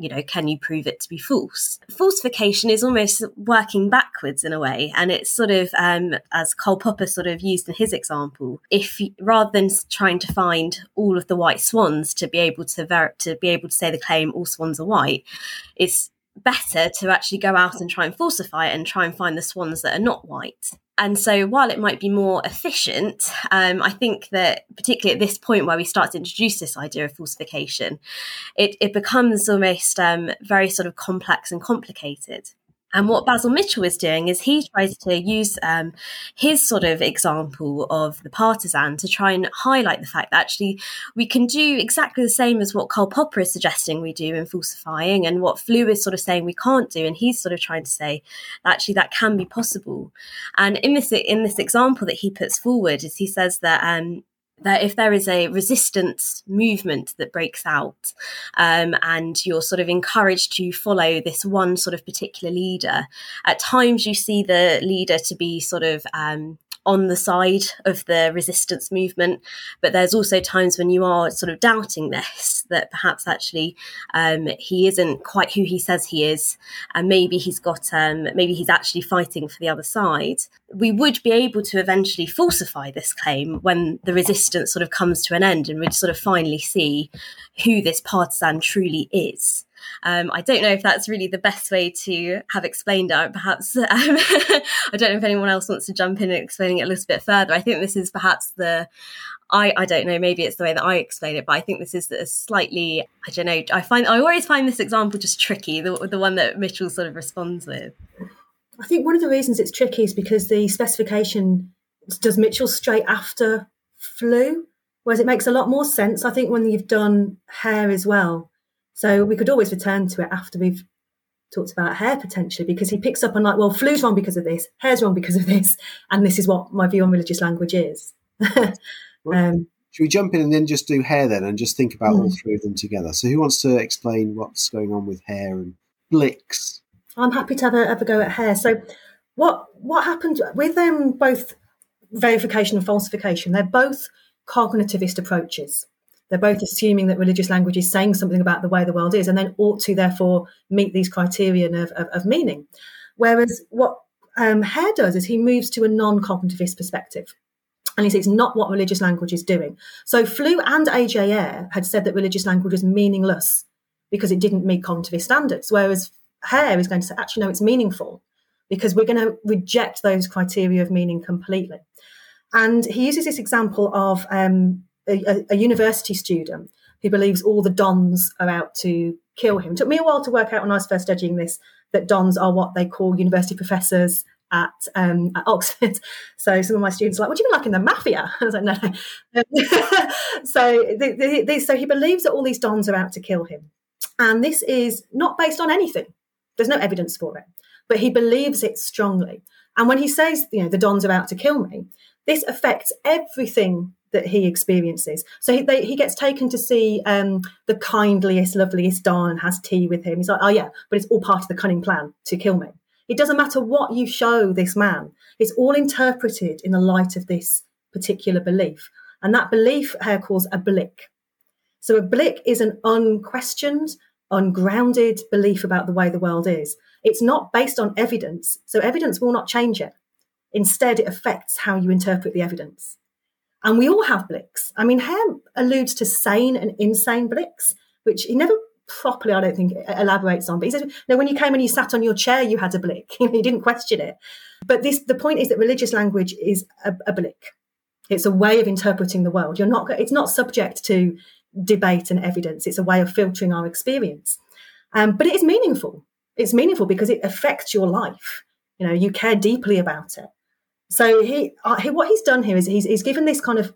you know, can you prove it to be false? Falsification is almost working backwards in a way, and it's sort of um, as Karl Popper sort of used in his example. If rather than trying to find all of the white swans to be able to ver- to be able to say the claim all swans are white, it's better to actually go out and try and falsify it and try and find the swans that are not white. And so, while it might be more efficient, um, I think that particularly at this point where we start to introduce this idea of falsification, it, it becomes almost um, very sort of complex and complicated. And what Basil Mitchell is doing is he tries to use um, his sort of example of the partisan to try and highlight the fact that actually we can do exactly the same as what Karl Popper is suggesting we do in falsifying and what Flew is sort of saying we can't do. And he's sort of trying to say that actually that can be possible. And in this in this example that he puts forward is he says that um, that if there is a resistance movement that breaks out um, and you're sort of encouraged to follow this one sort of particular leader, at times you see the leader to be sort of um, on the side of the resistance movement. But there's also times when you are sort of doubting this, that perhaps actually um, he isn't quite who he says he is, and maybe he's got, um, maybe he's actually fighting for the other side. We would be able to eventually falsify this claim when the resistance sort of comes to an end, and we'd sort of finally see who this partisan truly is. Um, I don't know if that's really the best way to have explained it. Perhaps um, I don't know if anyone else wants to jump in and explaining it a little bit further. I think this is perhaps the I, I don't know, maybe it's the way that I explain it, but I think this is a slightly, I don't know, I find, I always find this example just tricky, the, the one that Mitchell sort of responds with. I think one of the reasons it's tricky is because the specification does Mitchell straight after Flew, whereas it makes a lot more sense, I think, when you've done Hare as well. So we could always return to it after we've talked about Hare potentially, because he picks up on like, well, Flew's wrong because of this, Hare's wrong because of this, and this is what my view on religious language is. um, Should we jump in and then just do Hare then and just think about Mm. all three of them together? So, who wants to explain what's going on with Hare and bliks? I'm happy to have a, have a go at Hare. So, what what happened with them both verification and falsification? They're both cognitivist approaches. They're both assuming that religious language is saying something about the way the world is, and then ought to therefore meet these criterion of, of, of meaning. Whereas what um, Hare does is he moves to a non-cognitivist perspective. And he says it's not what religious language is doing. So Flew and AJ had said that religious language was meaningless because it didn't meet cognitivist standards. Whereas Hare is going to say, actually, no, it's meaningful because we're going to reject those criteria of meaning completely. And he uses this example of um, a, a, university student who believes all the dons are out to kill him. It took me a while to work out when I was first studying this that dons are what they call university professors at, um, at Oxford. So some of my students are like, "What do you mean, like in the mafia?" I was like, "No." so, so he believes that all these dons are out to kill him, and this is not based on anything. There's no evidence for it, but he believes it strongly. And when he says, "You know, the dons about to kill me," this affects everything that he experiences. So he, they, he gets taken to see um, the kindliest, loveliest Don has tea with him. He's like, oh yeah, but it's all part of the cunning plan to kill me. It doesn't matter what you show this man. It's all interpreted in the light of this particular belief. And that belief Hare calls a blik. So a blik is an unquestioned, ungrounded belief about the way the world is. It's not based on evidence. So evidence will not change it. Instead, it affects how you interpret the evidence. And we all have bliks. I mean, Hare alludes to sane and insane bliks, which he never properly, I don't think, elaborates on. But he says, no, when you came and you sat on your chair, you had a blik. You, you didn't question it. But this, the point is that religious language is a, a blik. It's a way of interpreting the world. You're not. It's not subject to debate and evidence. It's a way of filtering our experience. Um, but it is meaningful. It's meaningful because it affects your life. You know, you care deeply about it. So he, uh, he, what he's done here is he's, he's given this kind of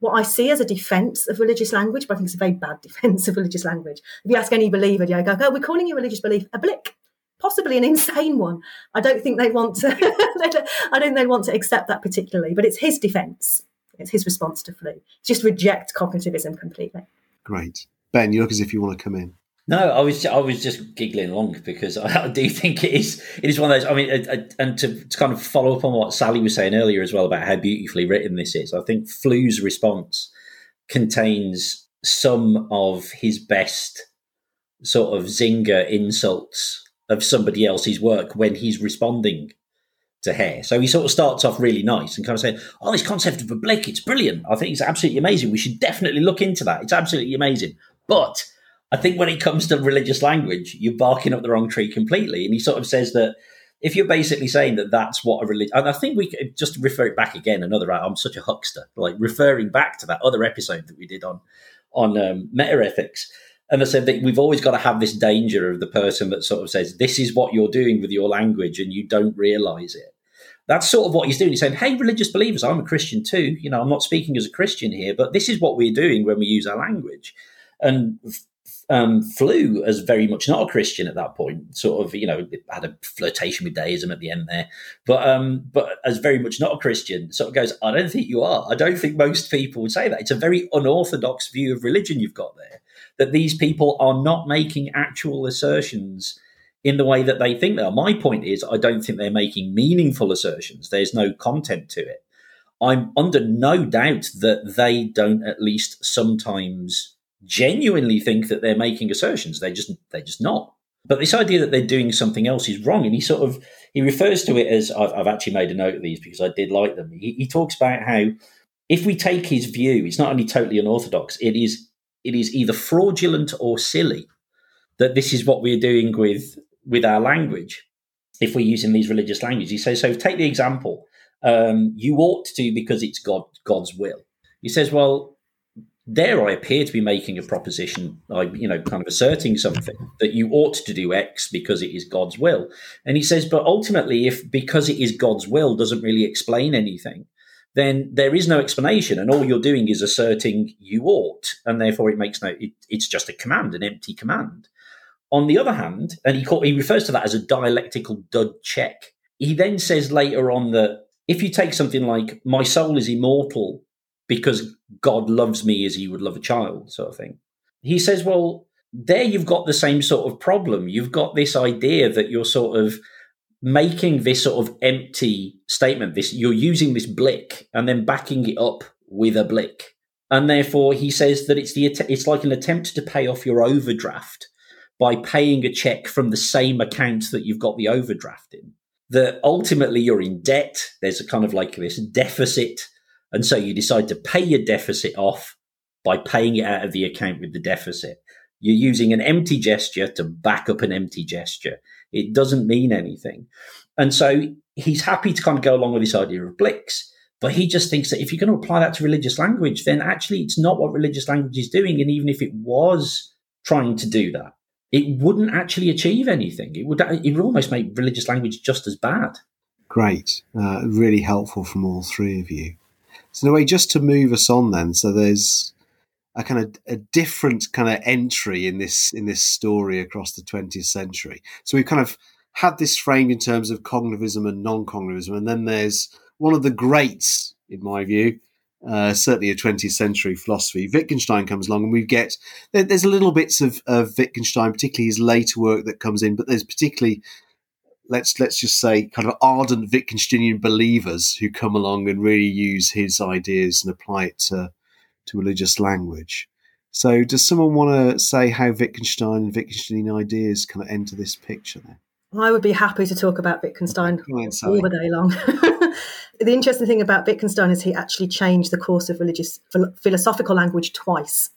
what I see as a defence of religious language, but I think it's a very bad defence of religious language. If you ask any believer, you go, "Oh, we're calling your religious belief a blik, possibly an insane one." I don't think they want to. I don't think they want to accept that particularly, but it's his defence. It's his response to Flew. Just reject cognitivism completely. Great, Ben. You look as if you want to come in. No, I was I was just giggling along because I, I do think it is it is one of those. I mean, and to, to, kind of follow up on what Sally was saying earlier as well about how beautifully written this is, I think Flew's response contains some of his best sort of zinger insults of somebody else's work when he's responding to Hare. So he sort of starts off really nice and kind of saying, "Oh, this concept of a blik, it's brilliant. I think it's absolutely amazing. We should definitely look into that. It's absolutely amazing." But I think when it comes to religious language, you're barking up the wrong tree completely. And he sort of says that if you're basically saying that that's what a religion, and I think we could just refer it back again. Another, I'm such a huckster, like referring back to that other episode that we did on on um, meta ethics. And I said that we've always got to have this danger of the person that sort of says, "This is what you're doing with your language," and you don't realize it. That's sort of what he's doing. He's saying, "Hey, religious believers, I'm a Christian too. You know, I'm not speaking as a Christian here, but this is what we're doing when we use our language." And um, Flew as very much not a Christian at that point. Sort of, you know, had a flirtation with deism at the end there, but um, but as very much not a Christian, sort of goes. I don't think you are. I don't think most people would say that. It's a very unorthodox view of religion you've got there. That these people are not making actual assertions in the way that they think they are. My point is, I don't think they're making meaningful assertions. There's no content to it. I'm under no doubt that they don't at least sometimes genuinely think that they're making assertions. They just they're just not. But this idea that they're doing something else is wrong, and he sort of he refers to it as I've, I've actually made a note of these because I did like them. He, he talks about how if we take his view, it's not only totally unorthodox; it is it is either fraudulent or silly that this is what we're doing with with our language. If we're using these religious languages, he says. So take the example: um, you ought to because it's God God's will. He says, well, there I appear to be making a proposition, I, you know, kind of asserting something that you ought to do X because it is God's will. And he says, but ultimately, if because it is God's will doesn't really explain anything, then there is no explanation, and all you're doing is asserting you ought, and therefore it makes no. It, it's just a command, an empty command. On the other hand, and he call, he refers to that as a dialectical dud check. He then says later on that if you take something like "my soul is immortal," because God loves me as he would love a child, sort of thing. He says, well, there you've got the same sort of problem. You've got this idea that you're sort of making this sort of empty statement. This you're using this blik and then backing it up with a blik, and therefore he says that it's the it's like an attempt to pay off your overdraft by paying a check from the same account that you've got the overdraft in. That ultimately you're in debt. There's a kind of like this deficit, and so you decide to pay your deficit off by paying it out of the account with the deficit. You're using an empty gesture to back up an empty gesture. It doesn't mean anything. And so he's happy to kind of go along with this idea of bliks, but he just thinks that if you're going to apply that to religious language, then actually it's not what religious language is doing. And even if it was trying to do that, it wouldn't actually achieve anything. It would, it would almost make religious language just as bad. Great. Uh, really helpful from all three of you. So, in a way, just to move us on then, so there's a kind of a different kind of entry in this in this story across the 20th century. So we've kind of had this framed in terms of cognitivism and non-cognitivism, and then there's one of the greats, in my view, uh, certainly a 20th century philosophy. Wittgenstein comes along, and we get there, there's little bits of, of Wittgenstein, particularly his later work that comes in, but there's particularly let's let's just say kind of ardent Wittgensteinian believers who come along and really use his ideas and apply it to to religious language. So, does someone want to say how Wittgenstein and Wittgensteinian ideas kind of enter this picture then? I would be happy to talk about Wittgenstein all the day long. the interesting thing about Wittgenstein is he actually changed the course of religious philosophical language twice.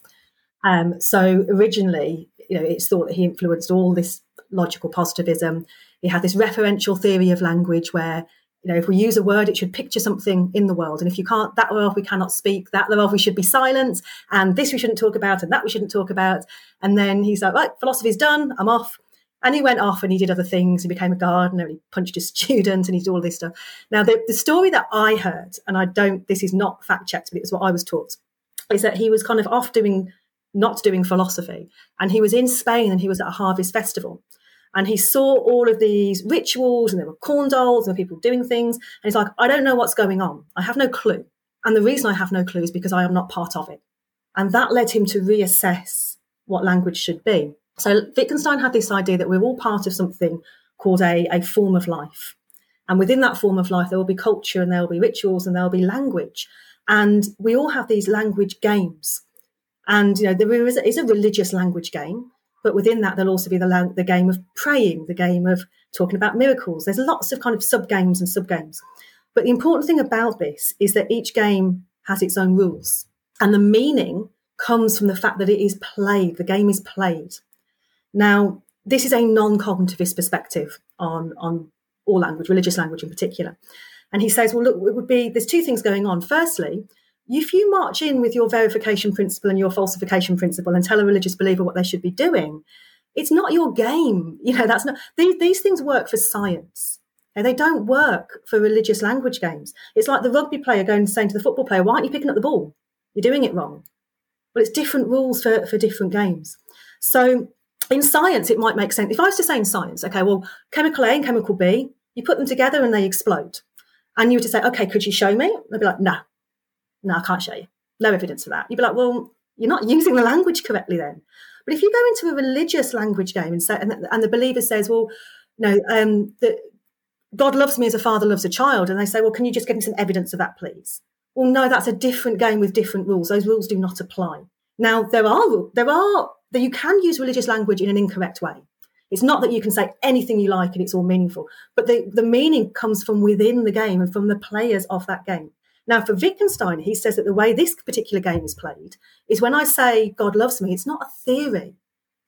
Um, so originally, you know, it's thought that he influenced all this logical positivism. He had this referential theory of language where you know, if we use a word, it should picture something in the world. And if you can't, that whereof we cannot speak, that whereof we should be silent, and this we shouldn't talk about, and that we shouldn't talk about. And then he's like, right, philosophy's done, I'm off. And he went off and he did other things. He became a gardener he punched a student and he did all this stuff. Now, the, the story that I heard, and I don't, this is not fact checked, but it was what I was taught, is that he was kind of off doing, not doing philosophy. And he was in Spain and he was at a harvest festival and he saw all of these rituals and there were corn dolls and people doing things. And he's like, I don't know what's going on. I have no clue. And the reason I have no clue is because I am not part of it. And that led him to reassess what language should be. So Wittgenstein had this idea that we're all part of something called a, a form of life. And within that form of life, there will be culture and there will be rituals and there will be language. And we all have these language games. And, you know, there is a, is a religious language game. But within that, there'll also be the, the game of praying, the game of talking about miracles. There's lots of kind of sub games and sub games. But the important thing about this is that each game has its own rules. And the meaning comes from the fact that it is played, the game is played. Now, this is a non cognitivist perspective on, on all language, religious language in particular. And he says, well, look, it would be there's two things going on. Firstly, if you march in with your verification principle and your falsification principle and tell a religious believer what they should be doing, it's not your game. You know, that's not these, these things work for science. They don't work for religious language games. It's like the rugby player going and saying to the football player, why aren't you picking up the ball? You're doing it wrong. Well, it's different rules for, for different games. So in science, it might make sense. If I was to say in science, okay, well, chemical A and chemical B, you put them together and they explode. And you were to say, okay, could you show me? They'd be like, no, no, I can't show you. No evidence for that. You'd be like, well, you're not using the language correctly then. But if you go into a religious language game and, say, and, and the believer says, well, no, um, God loves me as a father loves a child, and they say, well, can you just give me some evidence of that, please? Well, no, that's a different game with different rules. Those rules do not apply. Now, there are there are that you can use religious language in an incorrect way. It's not that you can say anything you like and it's all meaningful, but the, the meaning comes from within the game and from the players of that game. Now, for Wittgenstein, he says that the way this particular game is played is when I say God loves me, it's not a theory.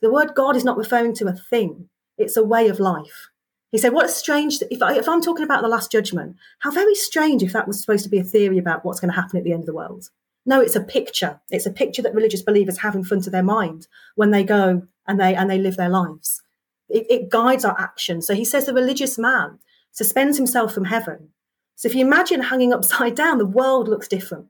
The word God is not referring to a thing, it's a way of life. He said, What strange, if, I, if I'm talking about the Last Judgment, how very strange if that was supposed to be a theory about what's going to happen at the end of the world. No, it's a picture. It's a picture that religious believers have in front of their mind when they go and they, and they live their lives. It, it guides our action. So he says the religious man suspends himself from heaven so if you imagine hanging upside down, the world looks different.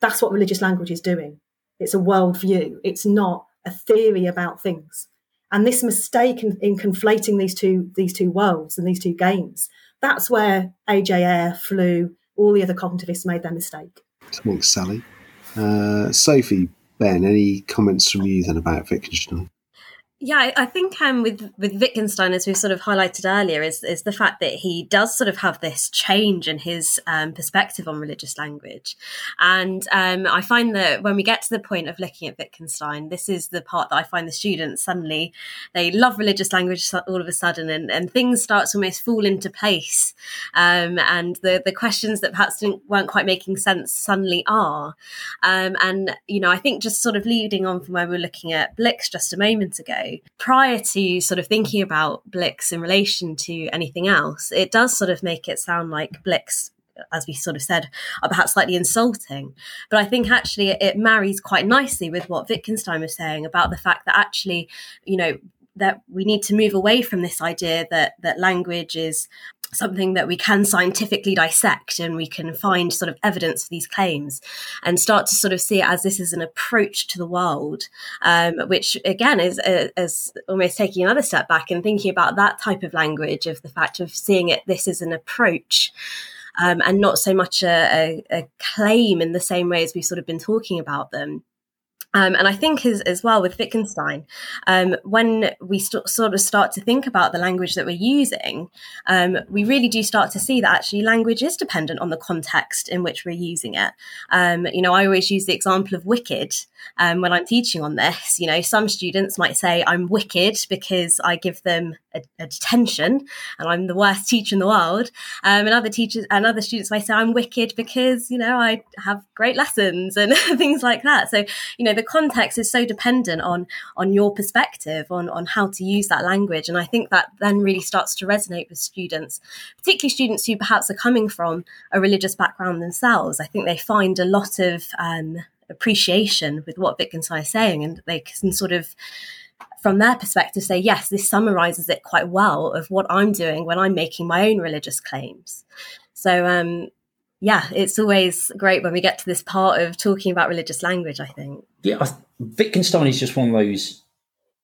That's what religious language is doing. It's a worldview. It's not a theory about things. And this mistake in, in conflating these two these two worlds and these two games, that's where AJ Ayer, Flew, all the other cognitivists made their mistake. Thanks, Sally. Uh, Sophie, Ben, any comments from you then about Wittgenstein? Yeah, I, think um, with with Wittgenstein, as we've sort of highlighted earlier, is is the fact that he does sort of have this change in his um, perspective on religious language, and um, I find that when we get to the point of looking at Wittgenstein, this is the part that I find the students suddenly they love religious language all of a sudden, and, and things start to almost fall into place, um, and the the questions that perhaps weren't quite making sense suddenly are, um, and you know I think just sort of leading on from where we were looking at bliks just a moment ago prior to sort of thinking about bliks in relation to anything else, it does sort of make it sound like bliks as we sort of said, are perhaps slightly insulting. But I think actually it marries quite nicely with what Wittgenstein was saying about the fact that actually, you know, that we need to move away from this idea that that language is something that we can scientifically dissect and we can find sort of evidence for these claims and start to sort of see it as this is an approach to the world um, which again is, uh, is almost taking another step back and thinking about that type of language of the fact of seeing it this is an approach um, and not so much a, a, a claim in the same way as we've sort of been talking about them um, and I think as, as well with Wittgenstein, um, when we st- sort of start to think about the language that we're using, um, we really do start to see that actually language is dependent on the context in which we're using it. Um, you know, I always use the example of wicked um, when I'm teaching on this. You know, some students might say I'm wicked because I give them a, a detention and I'm the worst teacher in the world. Um, and other teachers and other students might say I'm wicked because, you know, I have great lessons and things like that. So, you know, the context is so dependent on on your perspective on on how to use that language. And i think that then really starts to resonate with students particularly students who perhaps are coming from a religious background themselves. I think they find a lot of um, appreciation with what wittgenstein is saying and they can sort of from their perspective say yes this summarizes it quite well of what i'm doing when i'm making my own religious claims. So um, yeah, it's always great when we get to this part of talking about religious language, I think. Yeah, Wittgenstein is just one of those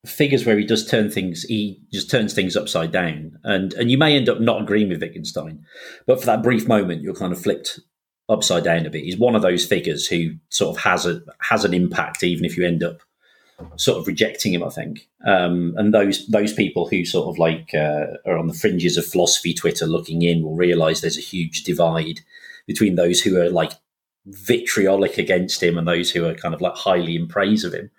figures where he does turn things, he just turns things upside down. And, and you may end up not agreeing with Wittgenstein, but for that brief moment, you're kind of flipped upside down a bit. He's one of those figures who sort of has a has an impact, even if you end up sort of rejecting him. I think, um, and those those people who sort of like uh, are on the fringes of philosophy Twitter looking in will realise there's a huge divide between those who are like vitriolic against him and those who are kind of like highly in praise of him.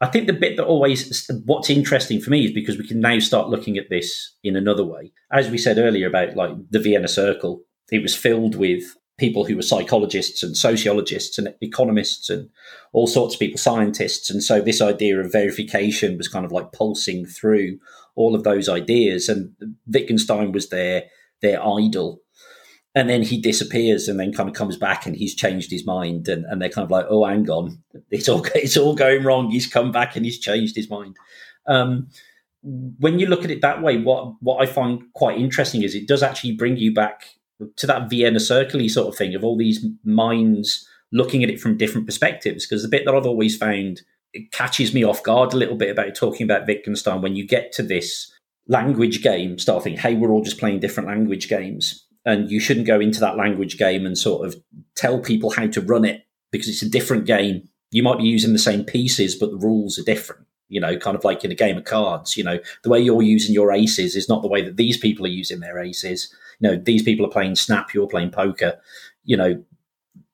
I think the bit that always what's interesting for me is because we can now start looking at this in another way. As we said earlier about like the Vienna Circle, it was filled with people who were psychologists and sociologists and economists and all sorts of people, scientists. And so this idea of verification was kind of like pulsing through all of those ideas. And Wittgenstein was their their idol and then he disappears and then kind of comes back and he's changed his mind and, and they're kind of like oh hang on. It's all it's all going wrong. He's come back and he's changed his mind. Um, when you look at it that way what what i find quite interesting is it does actually bring you back to that vienna circle sort of thing of all these minds looking at it from different perspectives. Because the bit that i've always found it catches me off guard a little bit about talking about wittgenstein when you get to this language game start thinking hey we're all just playing different language games and you shouldn't go into that language game and sort of tell people how to run it because it's a different game. You might be using the same pieces, but the rules are different. You know, kind of like in a game of cards. You know, the way you're using your aces is not the way that these people are using their aces. You know, these people are playing snap, you're playing poker. You know,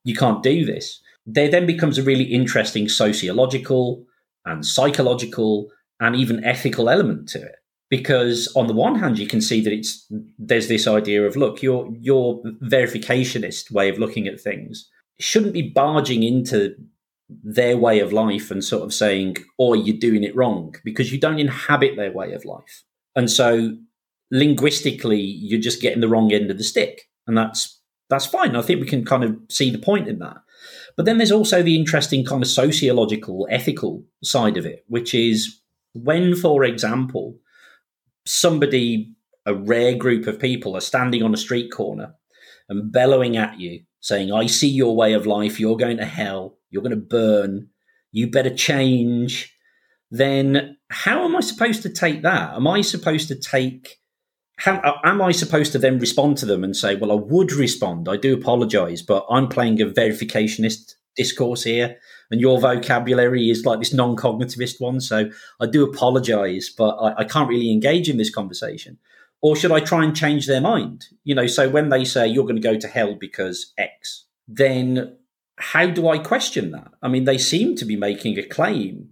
you can't do this. There then becomes a really interesting sociological and psychological and even ethical element to it because on the one hand you can see that it's there's this idea of look your your verificationist way of looking at things shouldn't be barging into their way of life and sort of saying oh you're doing it wrong because you don't inhabit their way of life. And so linguistically you're just getting the wrong end of the stick. And that's that's fine. I think we can kind of see the point in that. But then there's also the interesting kind of sociological ethical side of it which is when for example somebody, a rare group of people, are standing on a street corner and bellowing at you, saying, I see your way of life. You're going to hell. You're going to burn. You better change. Then how am I supposed to take that? Am I supposed to take. How, uh, am I supposed to then respond to them and say, well, I would respond. I do apologize, but I'm playing a verificationist discourse here, and your vocabulary is like this non-cognitivist one. So I do apologise, but I, I can't really engage in this conversation. Or should I try and change their mind? You know, so when they say you're going to go to hell because X, then how do I question that? I mean, they seem to be making a claim.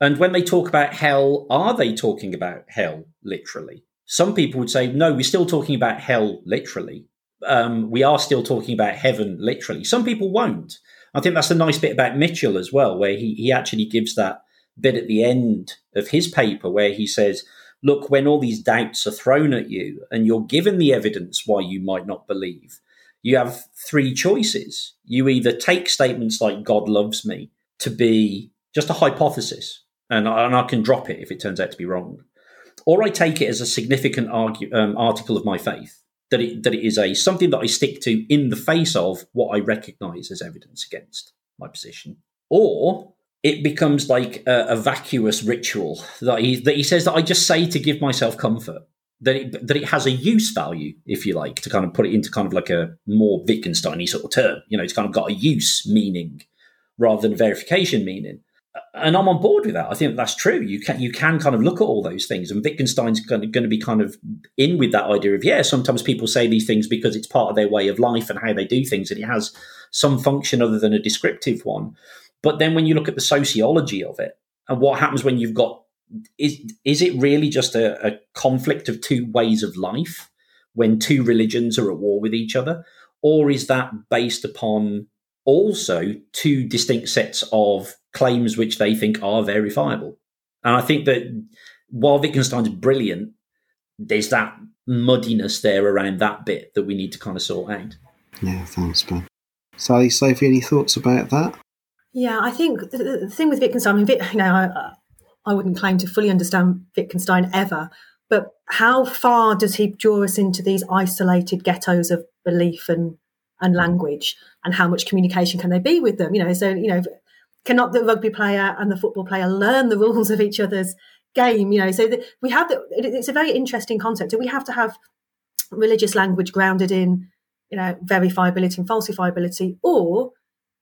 And when they talk about hell, are they talking about hell literally? Some people would say, no, we're still talking about hell literally. Um, we are still talking about heaven literally. Some people won't. I think that's the nice bit about Mitchell as well, where he, he actually gives that bit at the end of his paper where he says, look, when all these doubts are thrown at you and you're given the evidence why you might not believe, you have three choices. You either take statements like God loves me to be just a hypothesis, and I, and I can drop it if it turns out to be wrong, or I take it as a significant argue, um, article of my faith that it that it is a something that I stick to in the face of what I recognise as evidence against my position, or it becomes like a, a, vacuous ritual that he that he says that I just say to give myself comfort. That it, that it has a use value, if you like, to kind of put it into kind of like a more Wittgensteiny sort of term. You know, it's kind of got a use meaning rather than a verification meaning and I'm on board with that. I think that's true. You can you can kind of look at all those things, and Wittgenstein's going to, be kind of in with that idea of yeah. Sometimes people say these things because it's part of their way of life and how they do things, and it has some function other than a descriptive one. But then when you look at the sociology of it and what happens when you've got is is it really just a, a conflict of two ways of life when two religions are at war with each other, or is that based upon also two distinct sets of claims which they think are verifiable. And I think that while Wittgenstein's brilliant, there's that muddiness there around that bit that we need to kind of sort out. Yeah, thanks, Ben. Sally, Sophie, any thoughts about that? Yeah, I think the, the thing with Wittgenstein, I mean, you know, I, I wouldn't claim to fully understand Wittgenstein ever, but how far does he draw us into these isolated ghettos of belief and and language, and how much communication can they be with them? You know, so you know, cannot the rugby player and the football player learn the rules of each other's game? You know, so the, we have the, it, it's a very interesting concept. Do we have to have religious language grounded in, you know, verifiability and falsifiability, or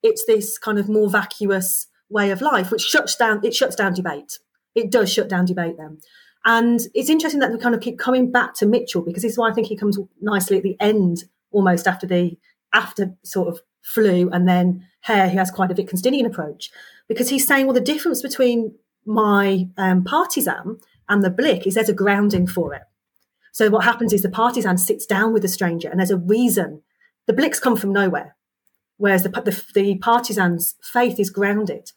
it's this kind of more vacuous way of life which shuts down it shuts down debate. It does shut down debate then. And it's interesting that we kind of keep coming back to Mitchell because this is why I think he comes nicely at the end, almost after the after sort of Flew and then Hare, who has quite a Wittgensteinian approach, because he's saying, well, the difference between my um, partisan and the blik is there's a grounding for it. So what happens is the partisan sits down with the stranger and there's a reason. The bliks come from nowhere, whereas the, the, the partisan's faith is grounded.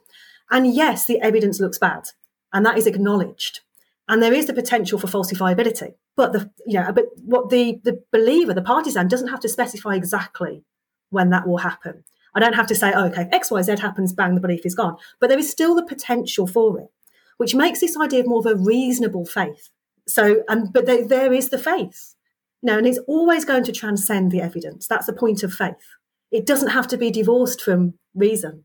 And yes, the evidence looks bad, and that is acknowledged. And there is the potential for falsifiability. But the you know, but what the the believer, the partisan, doesn't have to specify exactly when that will happen. I don't have to say, oh, okay, X, Y, Z happens, bang, the belief is gone. But there is still the potential for it, which makes this idea of more of a reasonable faith. So, and but there, there is the faith, you know, and it's always going to transcend the evidence. That's the point of faith. It doesn't have to be divorced from reason.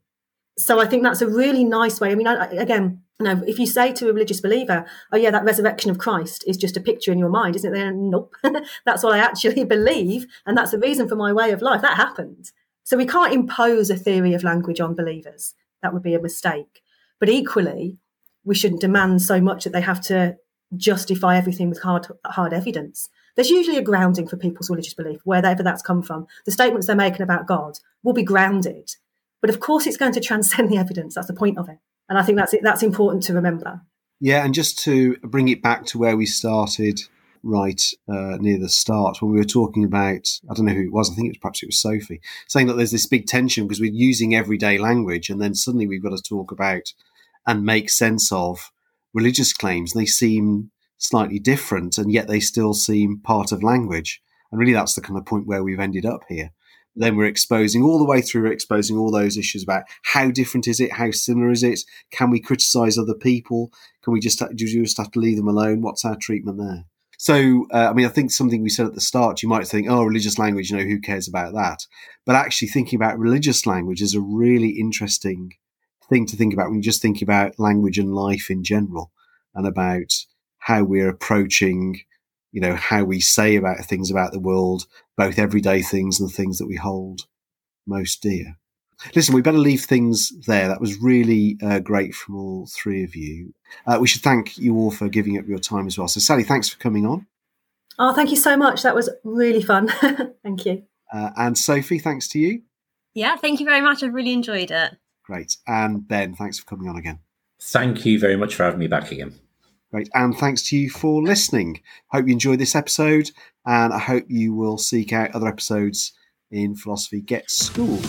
So I think that's a really nice way. I mean, I, again, know, if you say to a religious believer, "Oh yeah, that resurrection of Christ is just a picture in your mind," isn't it? Nope, that's what I actually believe, and that's the reason for my way of life. That happened. So we can't impose a theory of language on believers. That would be a mistake. But equally, we shouldn't demand so much that they have to justify everything with hard hard evidence. There's usually a grounding for people's religious belief, wherever that's come from. The statements they're making about God will be grounded. But of course, it's going to transcend the evidence. That's the point of it. And I think that's that's important to remember. Yeah, and just to bring it back to where we started right uh, near the start when we were talking about I don't know who it was I think it was perhaps it was Sophie saying that there's this big tension because we're using everyday language and then suddenly we've got to talk about and make sense of religious claims. They seem slightly different and yet they still seem part of language. And really that's the kind of point where we've ended up here then we're exposing all the way through we're exposing all those issues about how different is it how similar is it? Can we criticize other people? Can we just do you just have to leave them alone? What's our treatment there? So, uh, I mean, I think something we said at the start, you might think, oh, religious language, you know, who cares about that? But actually, thinking about religious language is a really interesting thing to think about when you just think about language and life in general and about how we're approaching, you know, how we say about things about the world, both everyday things and the things that we hold most dear. Listen, we better leave things there. That was really uh, great from all three of you. Uh, we should thank you all for giving up your time as well. So, Sally, thanks for coming on. Oh, thank you so much. That was really fun. thank you. Uh, and Sophie, thanks to you. Yeah, thank you very much. I've really enjoyed it. Great. And Ben, thanks for coming on again. Thank you very much for having me back again. Great. And thanks to you for listening. Hope you enjoyed this episode, and I hope you will seek out other episodes in Philosophy Gets Schooled.